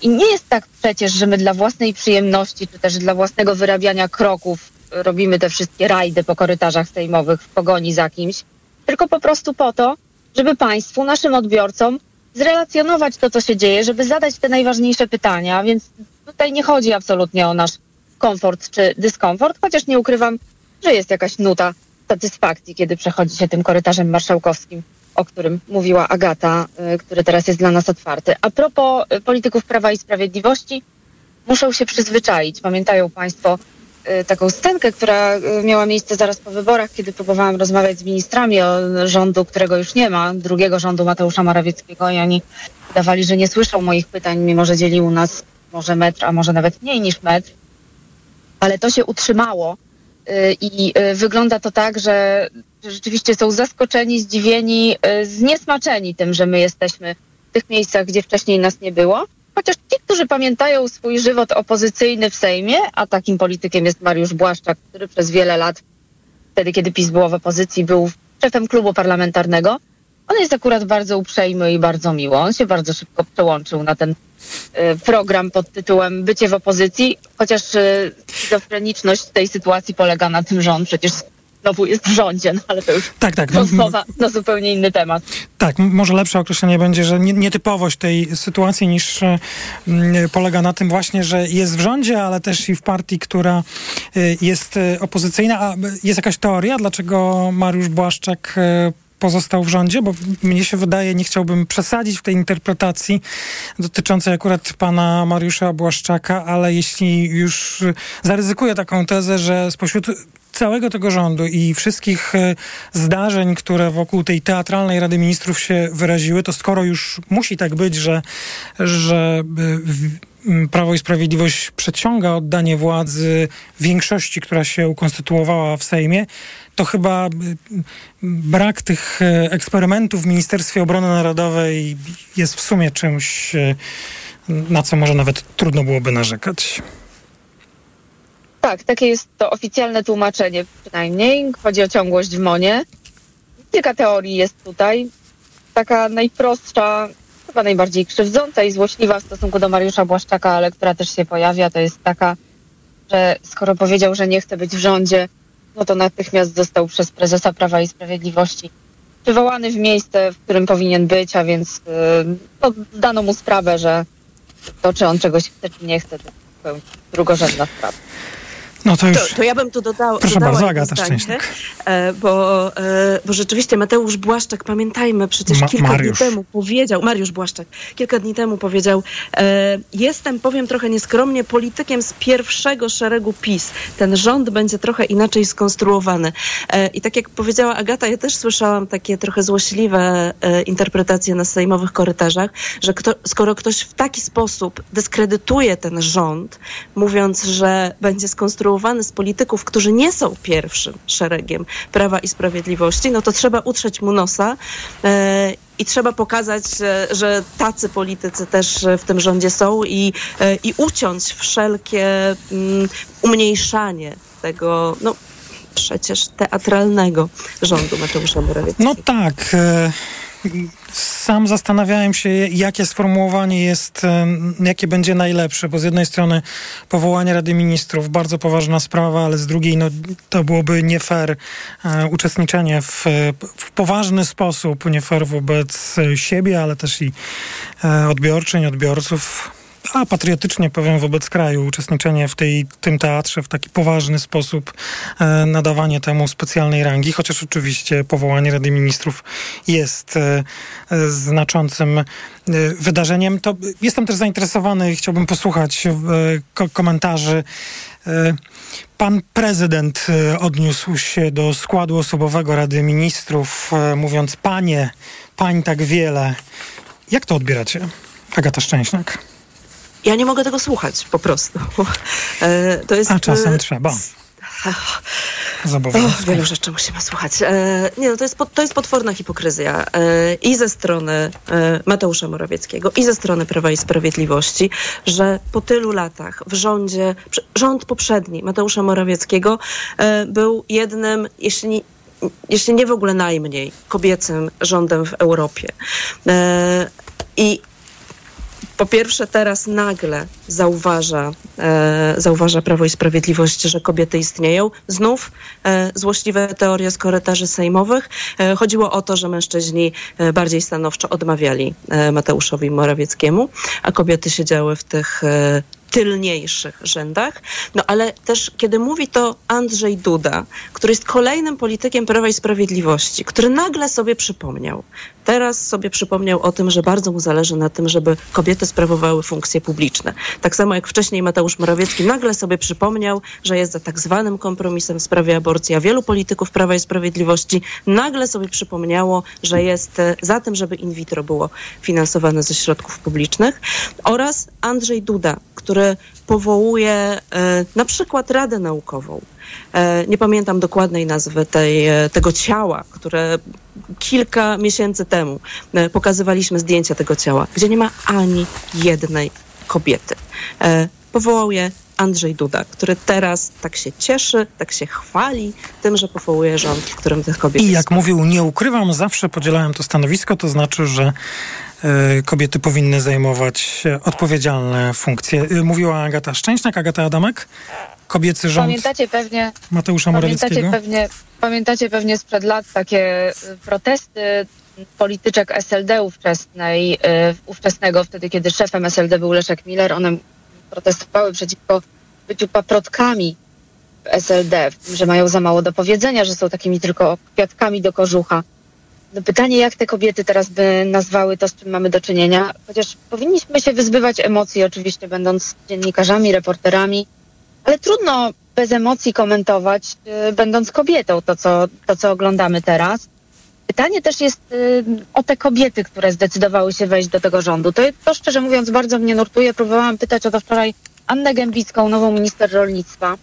I nie jest tak przecież, że my dla własnej przyjemności, czy też dla własnego wyrabiania kroków robimy te wszystkie rajdy po korytarzach sejmowych w pogoni za kimś, tylko po prostu po to, żeby państwu, naszym odbiorcom zrelacjonować to, co się dzieje, żeby zadać te najważniejsze pytania, więc tutaj nie chodzi absolutnie o nasz komfort czy dyskomfort, chociaż nie ukrywam, że jest jakaś nuta satysfakcji, kiedy przechodzi się tym korytarzem marszałkowskim, o którym mówiła Agata, y, który teraz jest dla nas otwarty. A propos y, polityków Prawa i Sprawiedliwości, muszą się przyzwyczaić. Pamiętają Państwo y, taką scenkę, która miała miejsce zaraz po wyborach, kiedy próbowałam rozmawiać z ministrami o rządu, którego już nie ma, drugiego rządu Mateusza Morawieckiego i oni dawali, że nie słyszą moich pytań, mimo że dzielił nas może metr, a może nawet mniej niż metr. Ale to się utrzymało y, i y, wygląda to tak, że rzeczywiście są zaskoczeni, zdziwieni, y, zniesmaczeni tym, że my jesteśmy w tych miejscach, gdzie wcześniej nas nie było. Chociaż ci, którzy pamiętają swój żywot opozycyjny w Sejmie, a takim politykiem jest Mariusz Błaszczak, który przez wiele lat, wtedy kiedy PiS było w opozycji, był szefem klubu parlamentarnego, on jest akurat bardzo uprzejmy i bardzo miły. On się bardzo szybko przełączył na ten y, program pod tytułem Bycie w opozycji, chociaż y, schizofreniczność tej sytuacji polega na tym, że on przecież znowu jest w rządzie, no ale to już Tak, tak. No, rozmowa na zupełnie inny temat. Tak, może lepsze określenie będzie, że nie- nietypowość tej sytuacji niż e, polega na tym właśnie, że jest w rządzie, ale też i w partii, która e, jest e, opozycyjna. A e, jest jakaś teoria, dlaczego Mariusz Błaszczak e, pozostał w rządzie? Bo mnie się wydaje, nie chciałbym przesadzić w tej interpretacji dotyczącej akurat pana Mariusza Błaszczaka, ale jeśli już zaryzykuję taką tezę, że spośród całego tego rządu i wszystkich e, zdarzeń, które wokół tej teatralnej Rady Ministrów się wyraziły, to skoro już musi tak być, że, że e, Prawo i Sprawiedliwość przeciąga oddanie władzy większości, która się ukonstytuowała w Sejmie, to chyba m, brak tych e, eksperymentów w Ministerstwie Obrony Narodowej jest w sumie czymś, e, na co może nawet trudno byłoby narzekać. Tak, takie jest to oficjalne tłumaczenie przynajmniej. Chodzi o ciągłość w Monie. Kilka teorii jest tutaj. Taka najprostsza, chyba najbardziej krzywdząca i złośliwa w stosunku do Mariusza Błaszczaka, ale która też się pojawia, to jest taka, że skoro powiedział, że nie chce być w rządzie, no to natychmiast został przez prezesa Prawa i Sprawiedliwości przywołany w miejsce, w którym powinien być, a więc yy, no, dano mu sprawę, że to, czy on czegoś chce, czy nie chce, to zupełnie drugorzędna sprawa. No to, już... to, to ja bym tu dodała. Proszę dodała bardzo, Agata Szczęśnik. e, bo, e, bo rzeczywiście Mateusz Błaszczak, pamiętajmy, przecież Ma- kilka Mariusz. dni temu powiedział, Mariusz Błaszczak, kilka dni temu powiedział, e, jestem, powiem trochę nieskromnie, politykiem z pierwszego szeregu PiS. Ten rząd będzie trochę inaczej skonstruowany. I tak jak powiedziała Agata, ja też słyszałam takie trochę złośliwe interpretacje na sejmowych korytarzach, że kto, skoro ktoś w taki sposób dyskredytuje ten rząd, mówiąc, że będzie skonstruowany z polityków, którzy nie są pierwszym szeregiem Prawa i Sprawiedliwości, no to trzeba utrzeć mu nosa e, i trzeba pokazać, że, że tacy politycy też w tym rządzie są i, e, i uciąć wszelkie mm, umniejszanie tego, no przecież teatralnego rządu Mateusza Morawieckiego. No tak. e, Sam zastanawiałem się, jakie sformułowanie jest, jakie będzie najlepsze, bo z jednej strony powołanie Rady Ministrów, bardzo poważna sprawa, ale z drugiej no, to byłoby nie fair e, uczestniczenie w, w poważny sposób, nie fair wobec siebie, ale też i e, odbiorczyń, odbiorców a patriotycznie powiem wobec kraju, uczestniczenie w tej, tym teatrze w taki poważny sposób, e, nadawanie temu specjalnej rangi, chociaż oczywiście powołanie Rady Ministrów jest e, e, znaczącym e, wydarzeniem. To jestem też zainteresowany i chciałbym posłuchać e, ko- komentarzy. E, Pan prezydent odniósł się do składu osobowego Rady Ministrów, mówiąc panie, pań tak wiele. Jak to odbieracie? Agata Szczęśniak. Ja nie mogę tego słuchać po prostu. E, To jest, A czasem e, trzeba. O, Zobowiązek. wielu rzeczy musimy słuchać. E, nie, no to, jest, to jest potworna hipokryzja e, i ze strony e, Mateusza Morawieckiego, i ze strony Prawa i Sprawiedliwości, że po tylu latach w rządzie, rząd poprzedni Mateusza Morawieckiego e, był jednym, jeśli nie, jeśli nie w ogóle najmniej, kobiecym rządem w Europie. I po pierwsze teraz nagle zauważa, e, zauważa Prawo i Sprawiedliwość, że kobiety istnieją. Znów e, złośliwe teorie z korytarzy sejmowych. E, chodziło o to, że mężczyźni e, bardziej stanowczo odmawiali e, Mateuszowi Morawieckiemu, a kobiety siedziały w tych e, tylniejszych rzędach. No ale też, kiedy mówi to Andrzej Duda, który jest kolejnym politykiem Prawa i Sprawiedliwości, który nagle sobie przypomniał, teraz sobie przypomniał o tym, że bardzo mu zależy na tym, żeby kobiety sprawowały funkcje publiczne. Tak samo jak wcześniej Mateusz Morawiecki nagle sobie przypomniał, że jest za tak zwanym kompromisem w sprawie aborcji, a wielu polityków Prawa i Sprawiedliwości nagle sobie przypomniało, że jest e, za tym, żeby in vitro było finansowane ze środków publicznych oraz Andrzej Duda, który powołuje e, na przykład Radę Naukową. E, nie pamiętam dokładnej nazwy tej, e, tego ciała, które kilka miesięcy temu e, pokazywaliśmy zdjęcia tego ciała, gdzie nie ma ani jednej kobiety. Powołał je Andrzej Duda, który teraz tak się cieszy, tak się chwali tym, że powołuje rząd, w którym tych kobiet I jest jak mówił, nie ukrywam, zawsze podzielałem to stanowisko, to znaczy, że kobiety powinny zajmować odpowiedzialne funkcje. E, Mówiła Agata Szczęśniak, Agata Adamek, kobiecy rząd Pamiętacie pewnie, Mateusza pamiętacie Morawieckiego. pewnie, pamiętacie pewnie sprzed lat takie y, protesty polityczek SLD ówczesnej, y, ówczesnego, wtedy kiedy szefem SLD był Leszek Miller, one protestowały przeciwko byciu paprotkami w SLD, że mają za mało do powiedzenia, że są takimi tylko kwiatkami do kożucha. No pytanie, jak te kobiety teraz by nazwały to, z czym mamy do czynienia, chociaż powinniśmy się wyzbywać emocji, oczywiście będąc dziennikarzami, reporterami, ale trudno bez emocji komentować, y, będąc kobietą, to co, to co oglądamy teraz. Pytanie też jest y, o te kobiety, które zdecydowały się wejść do tego rządu. To, to szczerze mówiąc bardzo mnie nurtuje. Próbowałam pytać o to wczoraj Annę Gębicką, nową minister rolnictwa,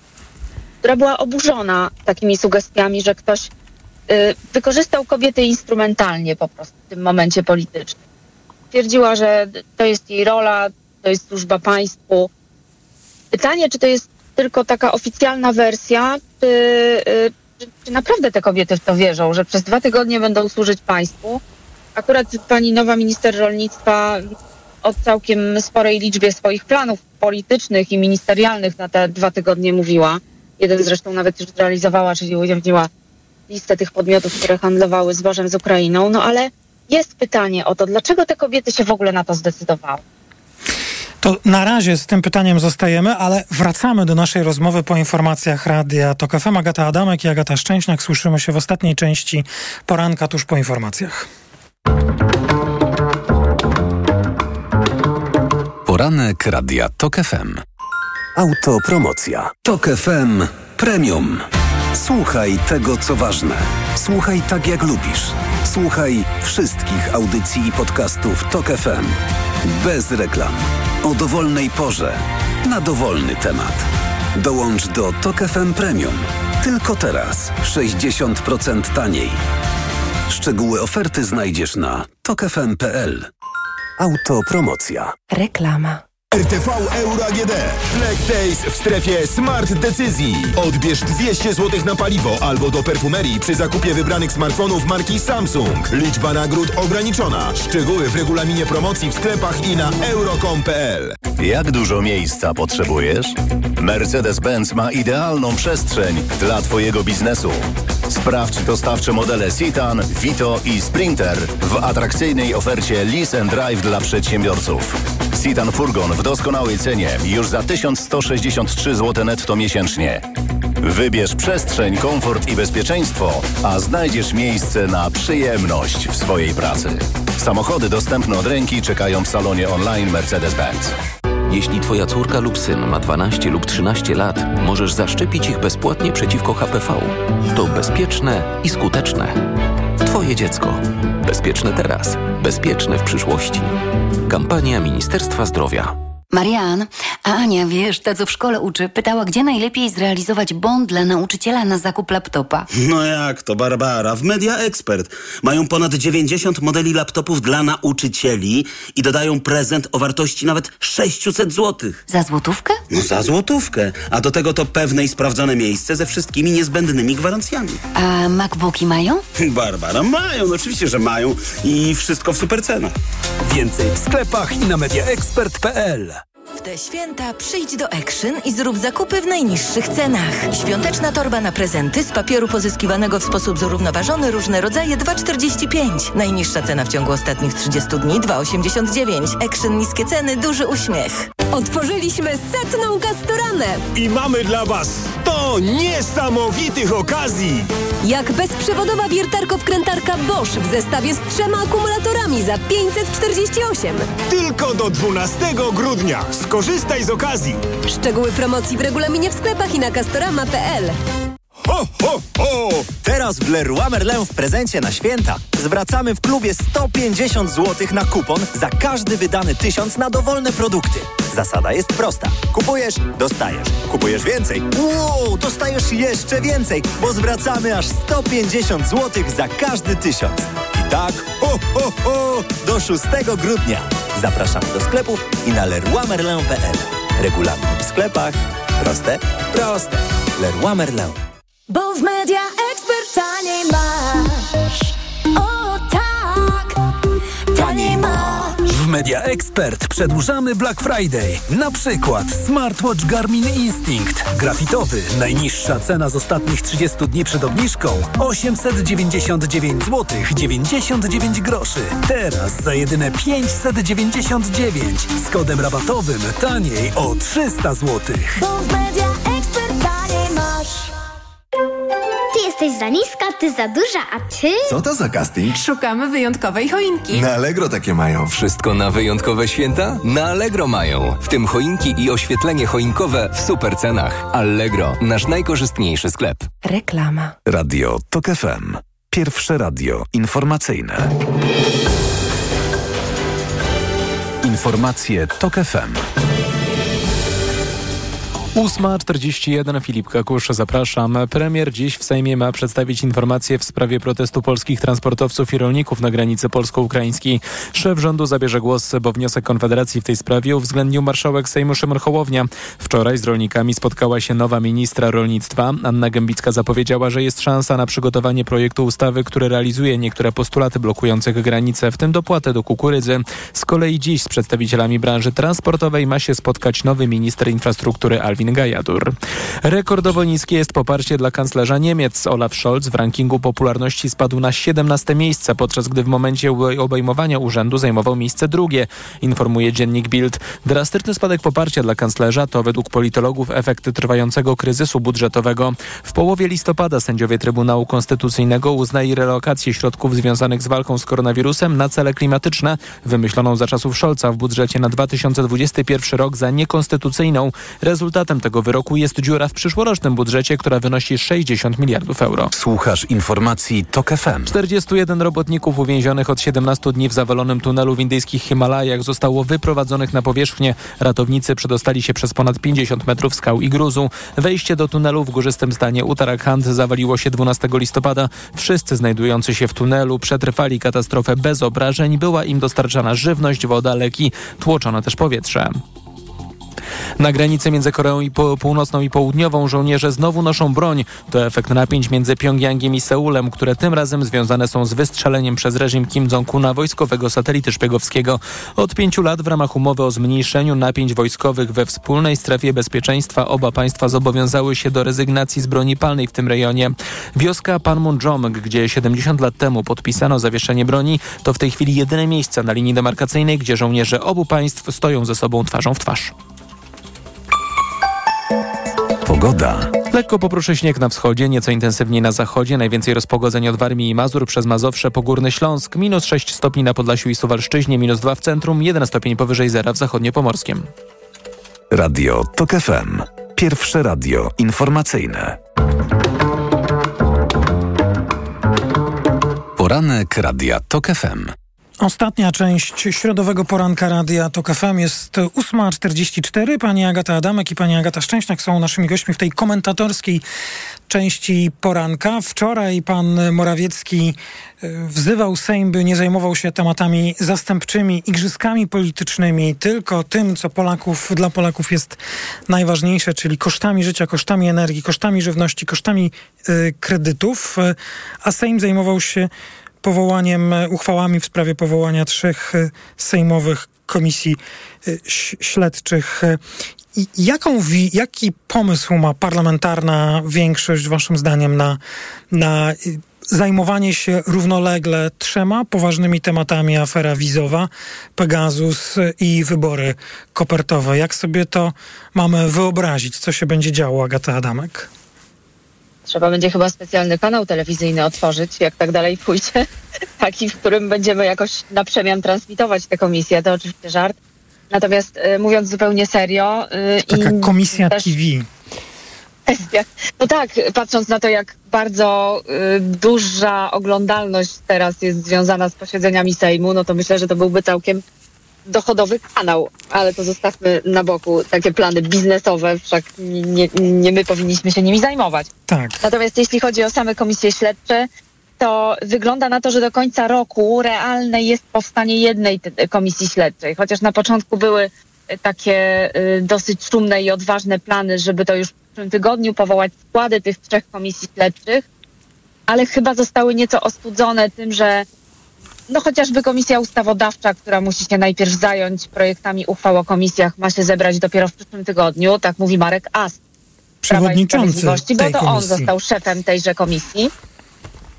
która była oburzona takimi sugestiami, że ktoś y, wykorzystał kobiety instrumentalnie po prostu w tym momencie politycznym. Twierdziła, że to jest jej rola, to jest służba państwu. Pytanie, czy to jest tylko taka oficjalna wersja, czy, y, czy, czy naprawdę te kobiety w to wierzą, że przez dwa tygodnie będą służyć państwu. Akurat pani nowa minister rolnictwa o całkiem sporej liczbie swoich planów politycznych i ministerialnych na te dwa tygodnie mówiła. Jeden zresztą nawet już zrealizowała, czyli ujawniła listę tych podmiotów, które handlowały zbożem z Ukrainą. No ale jest pytanie o to, dlaczego te kobiety się w ogóle na to zdecydowały? To na razie z tym pytaniem zostajemy, ale wracamy do naszej rozmowy po informacjach Radia TOK FM. Agata Adamek i Agata Szczęśniak. Słyszymy się w ostatniej części poranka tuż po informacjach. Poranek Radia TOK FM. Autopromocja. TOK FM Premium. Słuchaj tego, co ważne. Słuchaj tak, jak lubisz. Słuchaj wszystkich audycji i podcastów TOK FM. Bez reklam. O dowolnej porze. Na dowolny temat. Dołącz do TOK FM Premium. Tylko teraz. 60% taniej. Szczegóły oferty znajdziesz na tokefm.pl. Autopromocja. Reklama. RTV Euro AGD. Black Days w strefie Smart Decyzji. Odbierz 200 zł na paliwo albo do perfumerii przy zakupie wybranych smartfonów marki Samsung. Liczba nagród ograniczona. Szczegóły w regulaminie promocji w sklepach i na euro.com.pl. Jak dużo miejsca potrzebujesz? Mercedes-Benz ma idealną przestrzeń dla Twojego biznesu. Sprawdź dostawcze modele Citan, Vito i Sprinter w atrakcyjnej ofercie Lease and Drive dla przedsiębiorców. Citan Furgon w doskonałej cenie już za 1163 zł netto miesięcznie. Wybierz przestrzeń, komfort i bezpieczeństwo, a znajdziesz miejsce na przyjemność w swojej pracy. Samochody dostępne od ręki czekają w salonie online Mercedes-Benz. Jeśli twoja córka lub syn ma 12 lub 13 lat, możesz zaszczepić ich bezpłatnie przeciwko HPV. To bezpieczne i skuteczne. Twoje dziecko. Bezpieczne teraz, bezpieczne w przyszłości. Kampania Ministerstwa Zdrowia. Marian, a Ania, wiesz, ta co w szkole uczy, pytała, gdzie najlepiej zrealizować bon dla nauczyciela na zakup laptopa. No jak to, Barbara? W Media Expert mają ponad 90 modeli laptopów dla nauczycieli i dodają prezent o wartości nawet 600 zł. Za złotówkę? No za złotówkę. A do tego to pewne i sprawdzone miejsce ze wszystkimi niezbędnymi gwarancjami. A MacBooki mają? Barbara, mają, no oczywiście, że mają i wszystko w super cenach. Więcej w sklepach i na mediaexpert.pl w te święta przyjdź do Action i zrób zakupy w najniższych cenach. Świąteczna torba na prezenty z papieru pozyskiwanego w sposób zrównoważony, różne rodzaje 2,45. Najniższa cena w ciągu ostatnich 30 dni 2,89. Action niskie ceny, duży uśmiech. Otworzyliśmy setną Castoramę. I mamy dla Was 100 niesamowitych okazji. Jak bezprzewodowa wiertarko-wkrętarka Bosch w zestawie z trzema akumulatorami za 548. Tylko do 12 grudnia. Skorzystaj z okazji. Szczegóły promocji w regulaminie w sklepach i na castorama.pl. Ho, ho, ho! Teraz w Leroy Merlin w prezencie na święta zwracamy w klubie 150 zł na kupon za każdy wydany tysiąc na dowolne produkty. Zasada jest prosta. Kupujesz, dostajesz. Kupujesz więcej. Wow, dostajesz jeszcze więcej, bo zwracamy aż 150 zł za każdy tysiąc. I tak, ho, ho, ho, do 6 grudnia. Zapraszamy do sklepów i na leroymerlin.pl. Regulamin w sklepach. Proste? Proste. Leroy Merlin. Bo w Media Expert taniej masz. O tak, taniej masz. W Media Expert przedłużamy Black Friday. Na przykład smartwatch Garmin Instinct. Grafitowy. Najniższa cena z ostatnich 30 dni przed obniżką 899 zł 99 groszy. Teraz za jedyne 599 z kodem rabatowym taniej o 300 zł. Bo w Media Expert taniej masz. Jesteś za niska, ty za duża, a ty? Co to za casting? Szukamy wyjątkowej choinki. Na Allegro takie mają. Wszystko na wyjątkowe święta? Na Allegro mają. W tym choinki i oświetlenie choinkowe w super cenach. Allegro, nasz najkorzystniejszy sklep. Reklama. Radio TOK FM. Pierwsze radio informacyjne. Informacje TOK FM. 8.41 Filip Kakusz, zapraszam. Premier dziś w Sejmie ma przedstawić informację w sprawie protestu polskich transportowców i rolników na granicy polsko-ukraińskiej. Szef rządu zabierze głos, bo wniosek Konfederacji w tej sprawie uwzględnił marszałek Sejmu Szymon Hołownia. Wczoraj z rolnikami spotkała się nowa ministra rolnictwa. Anna Gębicka zapowiedziała, że jest szansa na przygotowanie projektu ustawy, który realizuje niektóre postulaty blokujących granice, w tym dopłatę do kukurydzy. Z kolei dziś z przedstawicielami branży transportowej ma się spotkać nowy minister infrastruktury Alfred Gajadur. Rekordowo niskie jest poparcie dla kanclerza Niemiec. Olaf Scholz w rankingu popularności spadł na 17 miejsce, podczas gdy w momencie obejmowania urzędu zajmował miejsce drugie, informuje dziennik Bild. Drastyczny spadek poparcia dla kanclerza to według politologów efekt trwającego kryzysu budżetowego. W połowie listopada sędziowie Trybunału Konstytucyjnego uznali relokację środków związanych z walką z koronawirusem na cele klimatyczne, wymyśloną za czasów Scholza w budżecie na 2021 rok za niekonstytucyjną. Rezultatem tego wyroku jest dziura w przyszłorocznym budżecie, która wynosi 60 miliardów euro. Słuchasz informacji TOK FM. 41 robotników uwięzionych od 17 dni w zawalonym tunelu w indyjskich Himalajach zostało wyprowadzonych na powierzchnię. Ratownicy przedostali się przez ponad 50 metrów skał i gruzu. Wejście do tunelu w górzystym stanie Uttarakhand zawaliło się 12 listopada. Wszyscy znajdujący się w tunelu przetrwali katastrofę bez obrażeń. Była im dostarczana żywność, woda, leki. Tłoczono też powietrze. Na granicy między Koreą i Północną i Południową żołnierze znowu noszą broń. To efekt napięć między Pjongjangiem i Seulem, które tym razem związane są z wystrzeleniem przez reżim Kim Jong-una wojskowego satelity szpiegowskiego. Od pięciu lat w ramach umowy o zmniejszeniu napięć wojskowych we wspólnej strefie bezpieczeństwa oba państwa zobowiązały się do rezygnacji z broni palnej w tym rejonie. Wioska Panmunjom, gdzie 70 lat temu podpisano zawieszenie broni, to w tej chwili jedyne miejsce na linii demarkacyjnej, gdzie żołnierze obu państw stoją ze sobą twarzą w twarz. Pogoda. Lekko popruszy śnieg na wschodzie, nieco intensywniej na zachodzie. Najwięcej rozpogodzeń od Warmii i Mazur przez Mazowsze po Górny Śląsk. Minus 6 stopni na Podlasiu i Suwalszczyźnie, minus 2 w centrum, 1 stopień powyżej zera w zachodniopomorskim. Radio TOK FM. Pierwsze radio informacyjne. Poranek Radia TOK FM. Ostatnia część środowego poranka Radia TOK FM jest 8.44. Pani Agata Adamek i pani Agata Szczęśniak są naszymi gośćmi w tej komentatorskiej części poranka. Wczoraj pan Morawiecki e, wzywał Sejm, by nie zajmował się tematami zastępczymi, igrzyskami politycznymi, tylko tym, co Polaków, dla Polaków jest najważniejsze, czyli kosztami życia, kosztami energii, kosztami żywności, kosztami y, kredytów. E, a Sejm zajmował się powołaniem, e, uchwałami w sprawie powołania trzech e, sejmowych komisji e, śledczych. Jaką, jaki pomysł ma parlamentarna większość, waszym zdaniem, na, na zajmowanie się równolegle trzema poważnymi tematami afera wizowa, Pegasus i wybory kopertowe? Jak sobie to mamy wyobrazić? Co się będzie działo, Agata Adamek? Trzeba będzie chyba specjalny kanał telewizyjny otworzyć, jak tak dalej pójdzie. [laughs] Taki, w którym będziemy jakoś na przemian transmitować tę komisję. To oczywiście żart. Natomiast y, mówiąc zupełnie serio... Y, Taka komisja. TV. No tak, patrząc na to, jak bardzo y, duża oglądalność teraz jest związana z posiedzeniami Sejmu, no to myślę, że to byłby całkiem dochodowy kanał, ale to zostawmy na boku takie plany biznesowe, wszak nie, nie my powinniśmy się nimi zajmować. Tak. Natomiast jeśli chodzi o same komisje śledcze, to wygląda na to, że do końca roku realne jest powstanie jednej komisji śledczej, chociaż na początku były e, takie y, dosyć szumne i odważne plany, żeby to już w przyszłym tygodniu powołać składy tych trzech komisji śledczych, ale chyba zostały nieco ostudzone tym, że no chociażby Komisja Ustawodawcza, która musi się najpierw zająć projektami uchwał o komisjach, ma się zebrać dopiero w przyszłym tygodniu, tak mówi Marek Ast. Przewodniczący bo to komisji. on został szefem tejże komisji.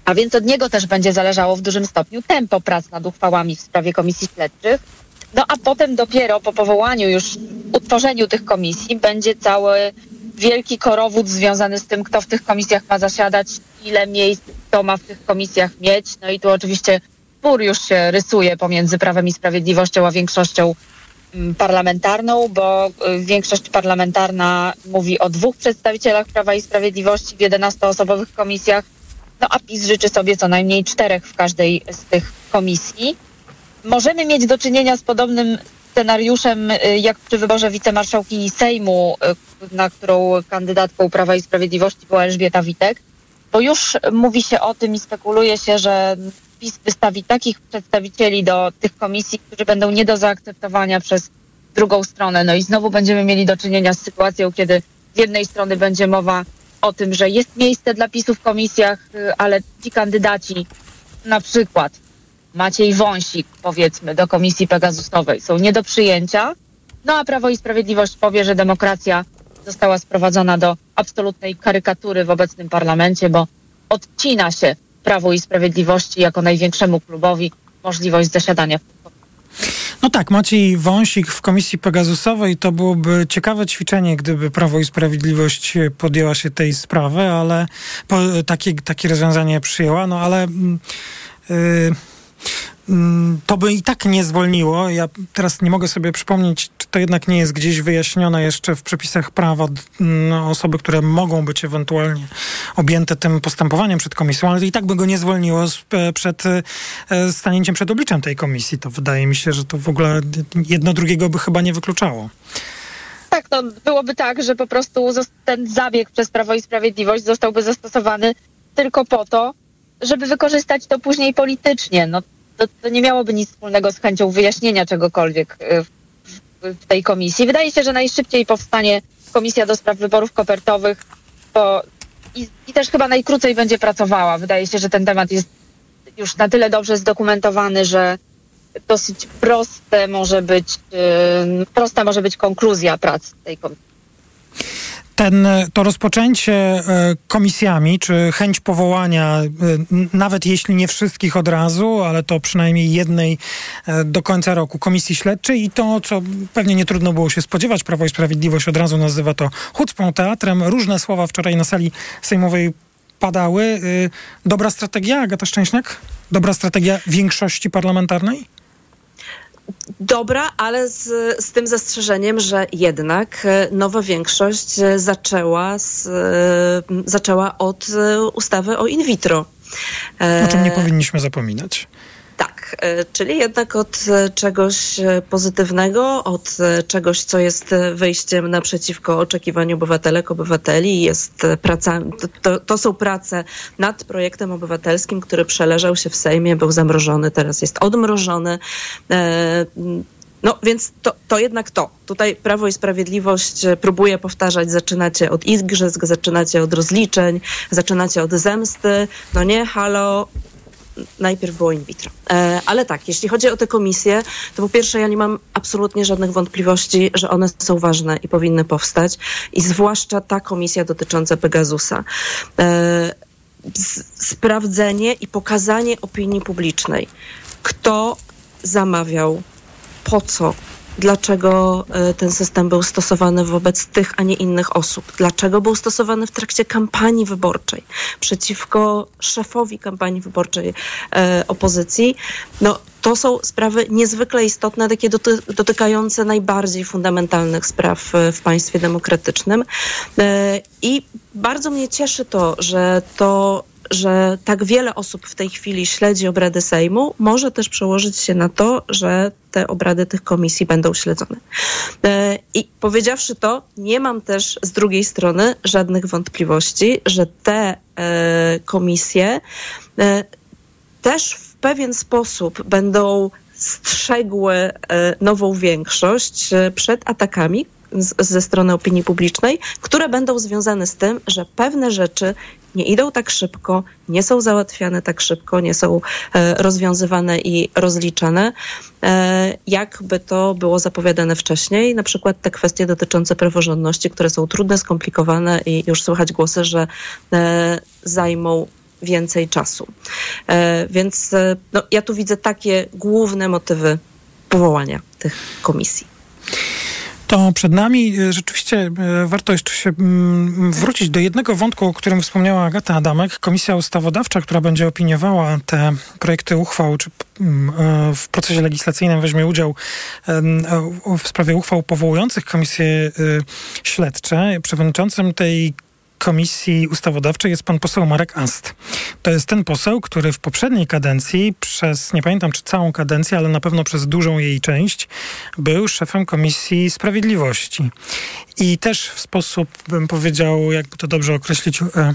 A więc od niego też będzie zależało w dużym stopniu tempo prac nad uchwałami w sprawie komisji śledczych. No a potem dopiero po powołaniu już, utworzeniu tych komisji będzie cały wielki korowód związany z tym, kto w tych komisjach ma zasiadać, ile miejsc kto ma w tych komisjach mieć. No i tu oczywiście spór już się rysuje pomiędzy Prawem i Sprawiedliwością a większością mm, parlamentarną, bo y, większość parlamentarna mówi o dwóch przedstawicielach Prawa i Sprawiedliwości w 11-osobowych komisjach, no a PiS życzy sobie co najmniej czterech w każdej z tych komisji. Możemy mieć do czynienia z podobnym scenariuszem y, jak przy wyborze wicemarszałkini Sejmu, y, na którą kandydatką Prawa i Sprawiedliwości była Elżbieta Witek, bo już mówi się o tym i spekuluje się, że PiS wystawi takich przedstawicieli do tych komisji, którzy będą nie do zaakceptowania przez drugą stronę. No i znowu będziemy mieli do czynienia z sytuacją, kiedy z jednej strony będzie mowa o tym, że jest miejsce dla PiSu w komisjach, y, ale ci kandydaci, na przykład Maciej Wąsik, powiedzmy, do komisji Pegasusowej są nie do przyjęcia, no a Prawo i Sprawiedliwość powie, że demokracja została sprowadzona do absolutnej karykatury w obecnym parlamencie, bo odcina się Prawo i Sprawiedliwości jako największemu klubowi możliwość zasiadania w No tak, Maciej Wąsik w Komisji Pegasusowej. To byłoby ciekawe ćwiczenie, gdyby Prawo i Sprawiedliwość podjęła się tej sprawy, ale po, takie, takie rozwiązanie przyjęła, no ale yy, to by i tak nie zwolniło. Ja teraz nie mogę sobie przypomnieć, czy to jednak nie jest gdzieś wyjaśnione jeszcze w przepisach prawa no, osoby, które mogą być ewentualnie objęte tym postępowaniem przed komisją, ale i tak by go nie zwolniło z, przed e, stanięciem przed obliczem tej komisji. To wydaje mi się, że to w ogóle jedno drugiego by chyba nie wykluczało. Tak, no byłoby tak, że po prostu ten zabieg przez Prawo i Sprawiedliwość zostałby zastosowany tylko po to, żeby wykorzystać to później politycznie. No, to, to nie miałoby nic wspólnego z chęcią wyjaśnienia czegokolwiek w, w, w tej komisji. Wydaje się, że najszybciej powstanie komisja do spraw wyborów kopertowych bo i, i też chyba najkrócej będzie pracowała. Wydaje się, że ten temat jest już na tyle dobrze zdokumentowany, że dosyć proste może być, yy, prosta może być konkluzja prac tej komisji. Ten, to rozpoczęcie e, komisjami, czy chęć powołania, e, nawet jeśli nie wszystkich od razu, ale to przynajmniej jednej e, do końca roku komisji śledczej i to, co pewnie nie trudno było się spodziewać, Prawo i Sprawiedliwość od razu nazywa to chucpą teatrem. Różne słowa wczoraj na sali sejmowej padały. Dobra strategia, Agata Szczęśniak? Dobra strategia większości parlamentarnej? Dobra, ale z, z tym zastrzeżeniem, że jednak nowa większość zaczęła, z, zaczęła od ustawy o in vitro. O czym nie powinniśmy zapominać. Tak, czyli jednak od czegoś pozytywnego, od czegoś, co jest wyjściem naprzeciwko oczekiwaniu obywatelek, obywateli. Jest praca, to, to są prace nad projektem obywatelskim, który przeleżał się w Sejmie, był zamrożony, teraz jest odmrożony. No więc to, to jednak to. Tutaj Prawo i Sprawiedliwość próbuje powtarzać, zaczynacie od igrzysk, zaczynacie od rozliczeń, zaczynacie od zemsty. No nie, halo, najpierw było in vitro. E, ale tak, jeśli chodzi o te komisje, to po pierwsze ja nie mam absolutnie żadnych wątpliwości, że one są ważne i powinny powstać. I zwłaszcza ta komisja dotycząca Pegasusa. E, sprawdzenie i pokazanie opinii publicznej, kto zamawiał, po co dlaczego ten system był stosowany wobec tych, a nie innych osób, dlaczego był stosowany w trakcie kampanii wyborczej przeciwko szefowi kampanii wyborczej e, opozycji. No, to są sprawy niezwykle istotne, takie doty dotykające najbardziej fundamentalnych spraw w państwie demokratycznym. E, I bardzo mnie cieszy to, że to że tak wiele osób w tej chwili śledzi obrady Sejmu, może też przełożyć się na to, że te obrady tych komisji będą śledzone. I powiedziawszy to, nie mam też z drugiej strony żadnych wątpliwości, że te komisje też w pewien sposób będą strzegły nową większość przed atakami, z, ze strony opinii publicznej, które będą związane z tym, że pewne rzeczy nie idą tak szybko, nie są załatwiane tak szybko, nie są e, rozwiązywane i rozliczane, e, jakby to było zapowiadane wcześniej. Na przykład te kwestie dotyczące praworządności, które są trudne, skomplikowane i już słychać głosy, że e, zajmą więcej czasu. Więc no, ja tu widzę takie główne motywy powołania tych komisji. To przed nami rzeczywiście e, warto jeszcze się mm, wrócić do jednego wątku, o którym wspomniała Agata Adamek. Komisja Ustawodawcza, która będzie opiniowała te projekty uchwał, czy mm, e, w procesie legislacyjnym weźmie udział e, w sprawie uchwał powołujących komisje śledcze. Przewodniczącym tej Komisji Ustawodawczej jest pan poseł Marek Ast. To jest ten poseł, który w poprzedniej kadencji przez, nie pamiętam czy całą kadencję, ale na pewno przez dużą jej część, był szefem Komisji Sprawiedliwości. I też w sposób, bym powiedział, jakby to dobrze określić, e,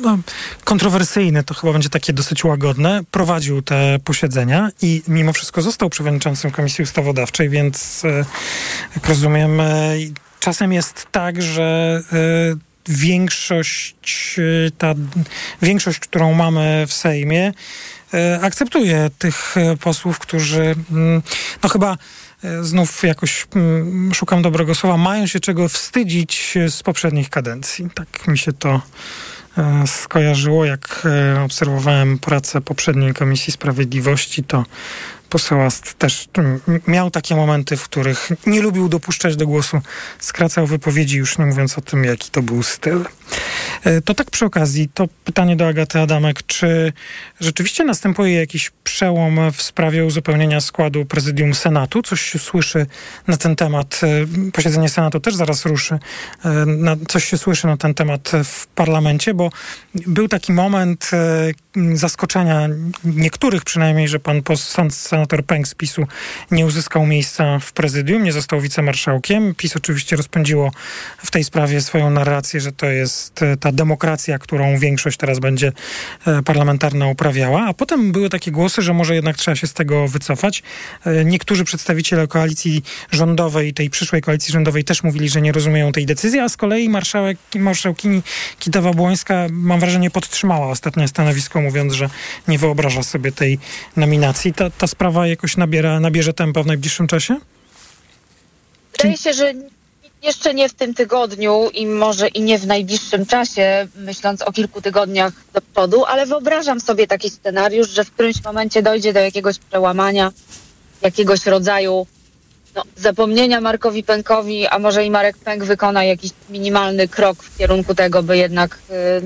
no, kontrowersyjny, to chyba będzie takie dosyć łagodne, prowadził te posiedzenia i mimo wszystko został przewodniczącym Komisji Ustawodawczej, więc e, jak rozumiem, e, czasem jest tak, że większość, y, ta większość, którą mamy w Sejmie, y, akceptuje tych y, posłów, którzy mm, no chyba znów jakoś mm, szukam dobrego słowa, mają się czego wstydzić z poprzednich kadencji. Tak mi się to skojarzyło, jak obserwowałem pracę poprzedniej Komisji Sprawiedliwości, to poseł Ast też mm, miał takie momenty, w których nie lubił dopuszczać do głosu, skracał wypowiedzi, już nie mówiąc o tym, jaki to był styl. E, To tak przy okazji, to pytanie do Agaty Adamek, czy rzeczywiście następuje jakiś przełom w sprawie uzupełnienia składu prezydium Senatu? Coś się słyszy na ten temat, e, posiedzenie Senatu też zaraz ruszy, e, coś się słyszy na ten temat w parlamencie, bo był taki moment zaskoczenia niektórych przynajmniej, że pan senator Pęk z PiSu nie uzyskał miejsca w prezydium, nie został wicemarszałkiem. PiS oczywiście rozpędziło w tej sprawie swoją narrację, że to jest e, ta demokracja, którą większość teraz będzie e, parlamentarna uprawiała, a potem były takie głosy, że może jednak trzeba się z tego wycofać. E, Niektórzy przedstawiciele koalicji rządowej, tej przyszłej koalicji rządowej też mówili, że nie rozumieją tej decyzji, a z kolei marszałek, marszałkini Kitawa-Błońska, mam wrażenie, podtrzymała ostatnie stanowisko, mówiąc, że nie wyobraża sobie tej nominacji. Ta, ta sprawa jakoś nabiera, nabierze tempa w najbliższym czasie? Wydaje się, że jeszcze nie w tym tygodniu i może i nie w najbliższym czasie, myśląc o kilku tygodniach do przodu, ale wyobrażam sobie taki scenariusz, że w którymś momencie dojdzie do jakiegoś przełamania, jakiegoś rodzaju no, zapomnienia Markowi Pękowi, a może i Marek Pęk wykona jakiś minimalny krok w kierunku tego, by jednak, y,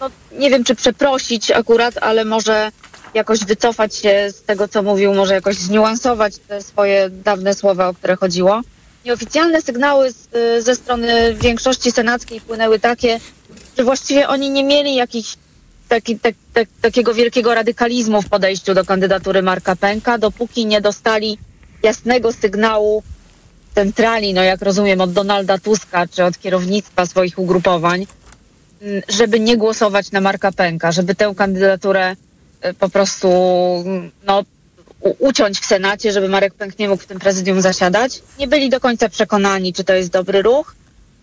no, nie wiem czy przeprosić akurat, ale może jakoś wycofać się z tego, co mówił, może jakoś zniuansować te swoje dawne słowa, o które chodziło. Nieoficjalne sygnały z, y, ze strony większości senackiej płynęły takie, że właściwie oni nie mieli jakichś taki, tak, tak, takiego wielkiego radykalizmu w podejściu do kandydatury Marka Pęka, dopóki nie dostali jasnego sygnału centrali, no jak rozumiem, od Donalda Tuska czy od kierownictwa swoich ugrupowań, żeby nie głosować na Marka Pęka, żeby tę kandydaturę y, po prostu no, uciąć w Senacie, żeby Marek Pęk nie mógł w tym prezydium zasiadać. Nie byli do końca przekonani, czy to jest dobry ruch.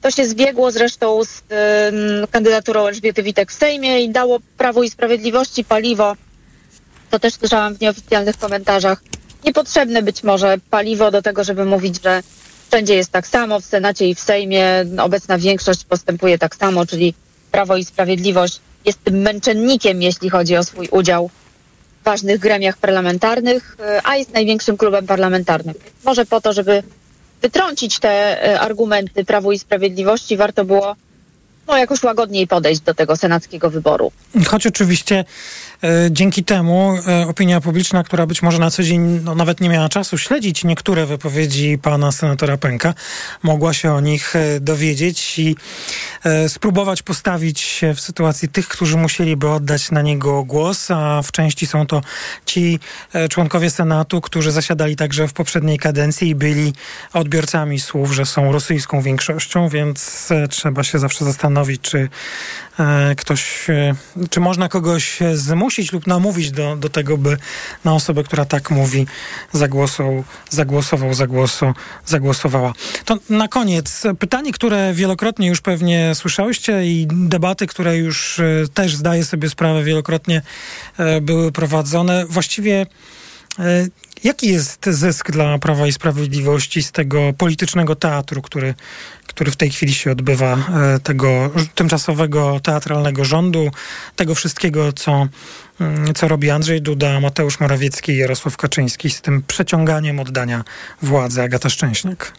To się zbiegło zresztą z ym, kandydaturą Elżbiety Witek w Sejmie i dało Prawu i Sprawiedliwości paliwo. To też słyszałam w nieoficjalnych komentarzach. Niepotrzebne być może paliwo do tego, żeby mówić, że wszędzie jest tak samo, w Senacie i w Sejmie obecna większość postępuje tak samo, czyli Prawo i Sprawiedliwość jest tym męczennikiem, jeśli chodzi o swój udział w ważnych gremiach parlamentarnych, y, a jest największym klubem parlamentarnym. Może po to, żeby wytrącić te y, argumenty Prawu i Sprawiedliwości, warto było no, jakoś łagodniej podejść do tego senackiego wyboru. Choć oczywiście e, dzięki temu e, opinia publiczna, która być może na co dzień no, nawet nie miała czasu śledzić niektóre wypowiedzi pana senatora Pęka, mogła się o nich e, dowiedzieć i e, spróbować postawić się w sytuacji tych, którzy musieliby oddać na niego głos, a w części są to ci e, członkowie Senatu, którzy zasiadali także w poprzedniej kadencji i byli odbiorcami słów, że są rosyjską większością, więc e, trzeba się zawsze zastanowić, czy e, ktoś, e, czy można kogoś e, zmusić lub namówić do, do tego, by na osobę, która tak mówi, zagłosował, zagłosował, zagłoso, zagłosowała. To na koniec pytanie, które wielokrotnie już pewnie słyszałyście i debaty, które już też zdaję sobie sprawę wielokrotnie były prowadzone. Właściwie Jaki jest zysk dla Prawa i Sprawiedliwości z tego politycznego teatru, który, który w tej chwili się odbywa, e, tego tymczasowego teatralnego rządu, tego wszystkiego, co, mm, co robi Andrzej Duda, Mateusz Morawiecki i Jarosław Kaczyński z tym przeciąganiem oddania władzy Agata Szczęśniak?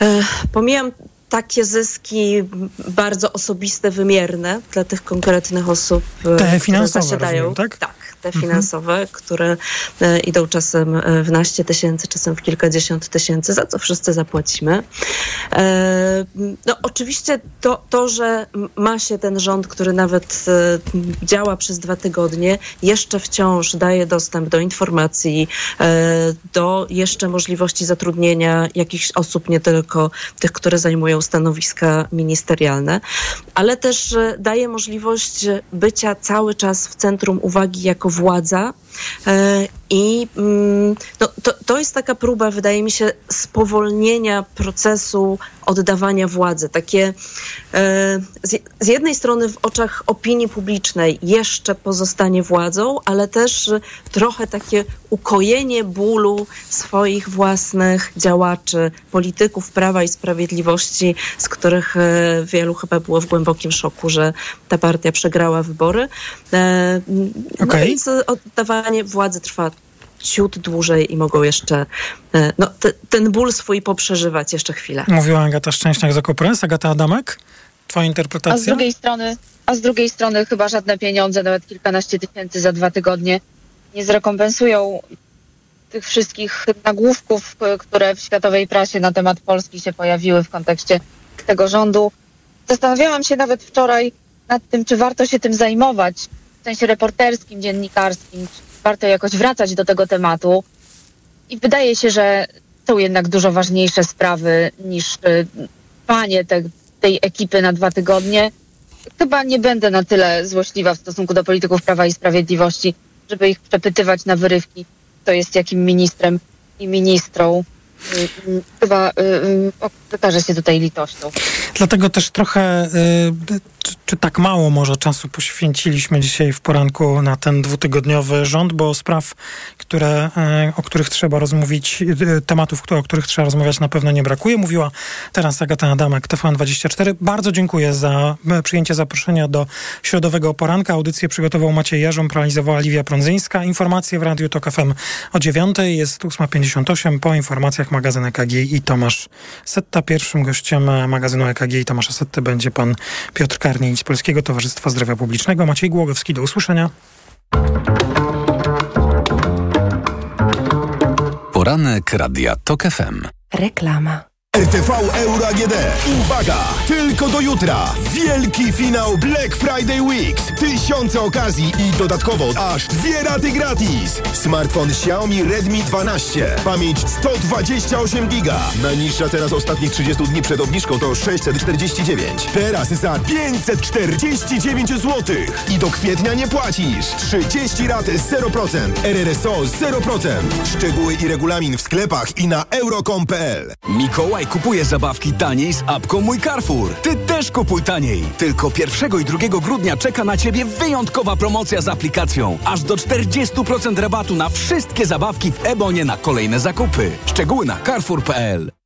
E, Pomijam takie zyski bardzo osobiste, wymierne dla tych konkretnych osób, e, Te które zasiadają. rozumiem, tak? Tak, te Mhm. finansowe, które e, idą czasem e, w naście tysięcy, czasem w kilkadziesiąt tysięcy, za co wszyscy zapłacimy. E, No oczywiście to, to, że ma się ten rząd, który nawet działa przez dwa tygodnie, jeszcze wciąż daje dostęp do informacji, do jeszcze możliwości zatrudnienia jakichś osób, nie tylko tych, które zajmują stanowiska ministerialne, ale też daje możliwość bycia cały czas w centrum uwagi jako władza. I mm, no, to, to jest taka próba, wydaje mi się, spowolnienia procesu oddawania władzy. Takie e, z, z jednej strony w oczach opinii publicznej jeszcze pozostanie władzą, ale też trochę takie ukojenie bólu swoich własnych działaczy, polityków Prawa i Sprawiedliwości, z których e, wielu chyba było w głębokim szoku, że ta partia przegrała wybory. E, No Okej. więc oddawanie władzy trwa ciut dłużej i mogą jeszcze e, no, te, ten ból swój poprzeżywać jeszcze chwilę. Mówiła Agata Szczęśniak z Okopres. Agata Adamek, twoja A z interpretacja? drugiej strony, a z drugiej strony chyba żadne pieniądze, nawet kilkanaście tysięcy za dwa tygodnie nie zrekompensują tych wszystkich nagłówków, które w światowej prasie na temat Polski się pojawiły w kontekście tego rządu. Zastanawiałam się nawet wczoraj nad tym, czy warto się tym zajmować w sensie reporterskim, dziennikarskim, czy warto jakoś wracać do tego tematu. I wydaje się, że są jednak dużo ważniejsze sprawy niż y, trwanie te, tej ekipy na dwa tygodnie. Chyba nie będę na tyle złośliwa w stosunku do polityków Prawa i Sprawiedliwości, żeby ich przepytywać na wyrywki, kto jest jakim ministrem i ministrą. Y, y, Chyba okaże się tutaj litością. Dlatego też trochę, y, czy, czy tak mało może czasu poświęciliśmy dzisiaj w poranku na ten dwutygodniowy rząd, bo spraw, które, y, o których trzeba rozmówić, y, tematów, o których trzeba rozmawiać na pewno nie brakuje. Mówiła teraz Agata Adamek, TVN24. Bardzo dziękuję za y, przyjęcie zaproszenia do środowego poranka. Audycję przygotował Maciej Jarząb, realizowała Liwia Prądzyńska. Informacje w Radiu Tok FM o 9. Jest 8.58. Po informacjach magazyn EKG i Tomasz Setta. Pierwszym gościem e, magazynu EKG i Tomasza Setty będzie pan Piotr Z Polskiego Towarzystwa Zdrowia Publicznego. Maciej Głogowski, do usłyszenia. Poranek Radia TOK FM. Reklama. RTV Euro AGD. Uwaga! Tylko do jutra. Wielki finał Black Friday Weeks. Tysiące okazji i dodatkowo aż dwie raty gratis. Smartfon Xiaomi Redmi 12. Pamięć 128 giga. Najniższa teraz ostatnich 30 dni przed obniżką to 649. Teraz za 549 zł. I do kwietnia nie płacisz. 30 rat 0%. RRSO 0%. Szczegóły i regulamin w sklepach i na euro.com.pl. Mikołaj kupuje zabawki taniej z apką Mój Carrefour. Ty też kupuj taniej. Tylko 1 i 2 grudnia czeka na Ciebie wyjątkowa promocja z aplikacją. Aż do 40% rabatu na wszystkie zabawki w Ebonie na kolejne zakupy. Szczegóły na carrefour.pl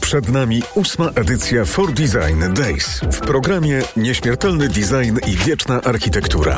Przed nami ósma edycja For Design Days. W programie nieśmiertelny design i wieczna architektura.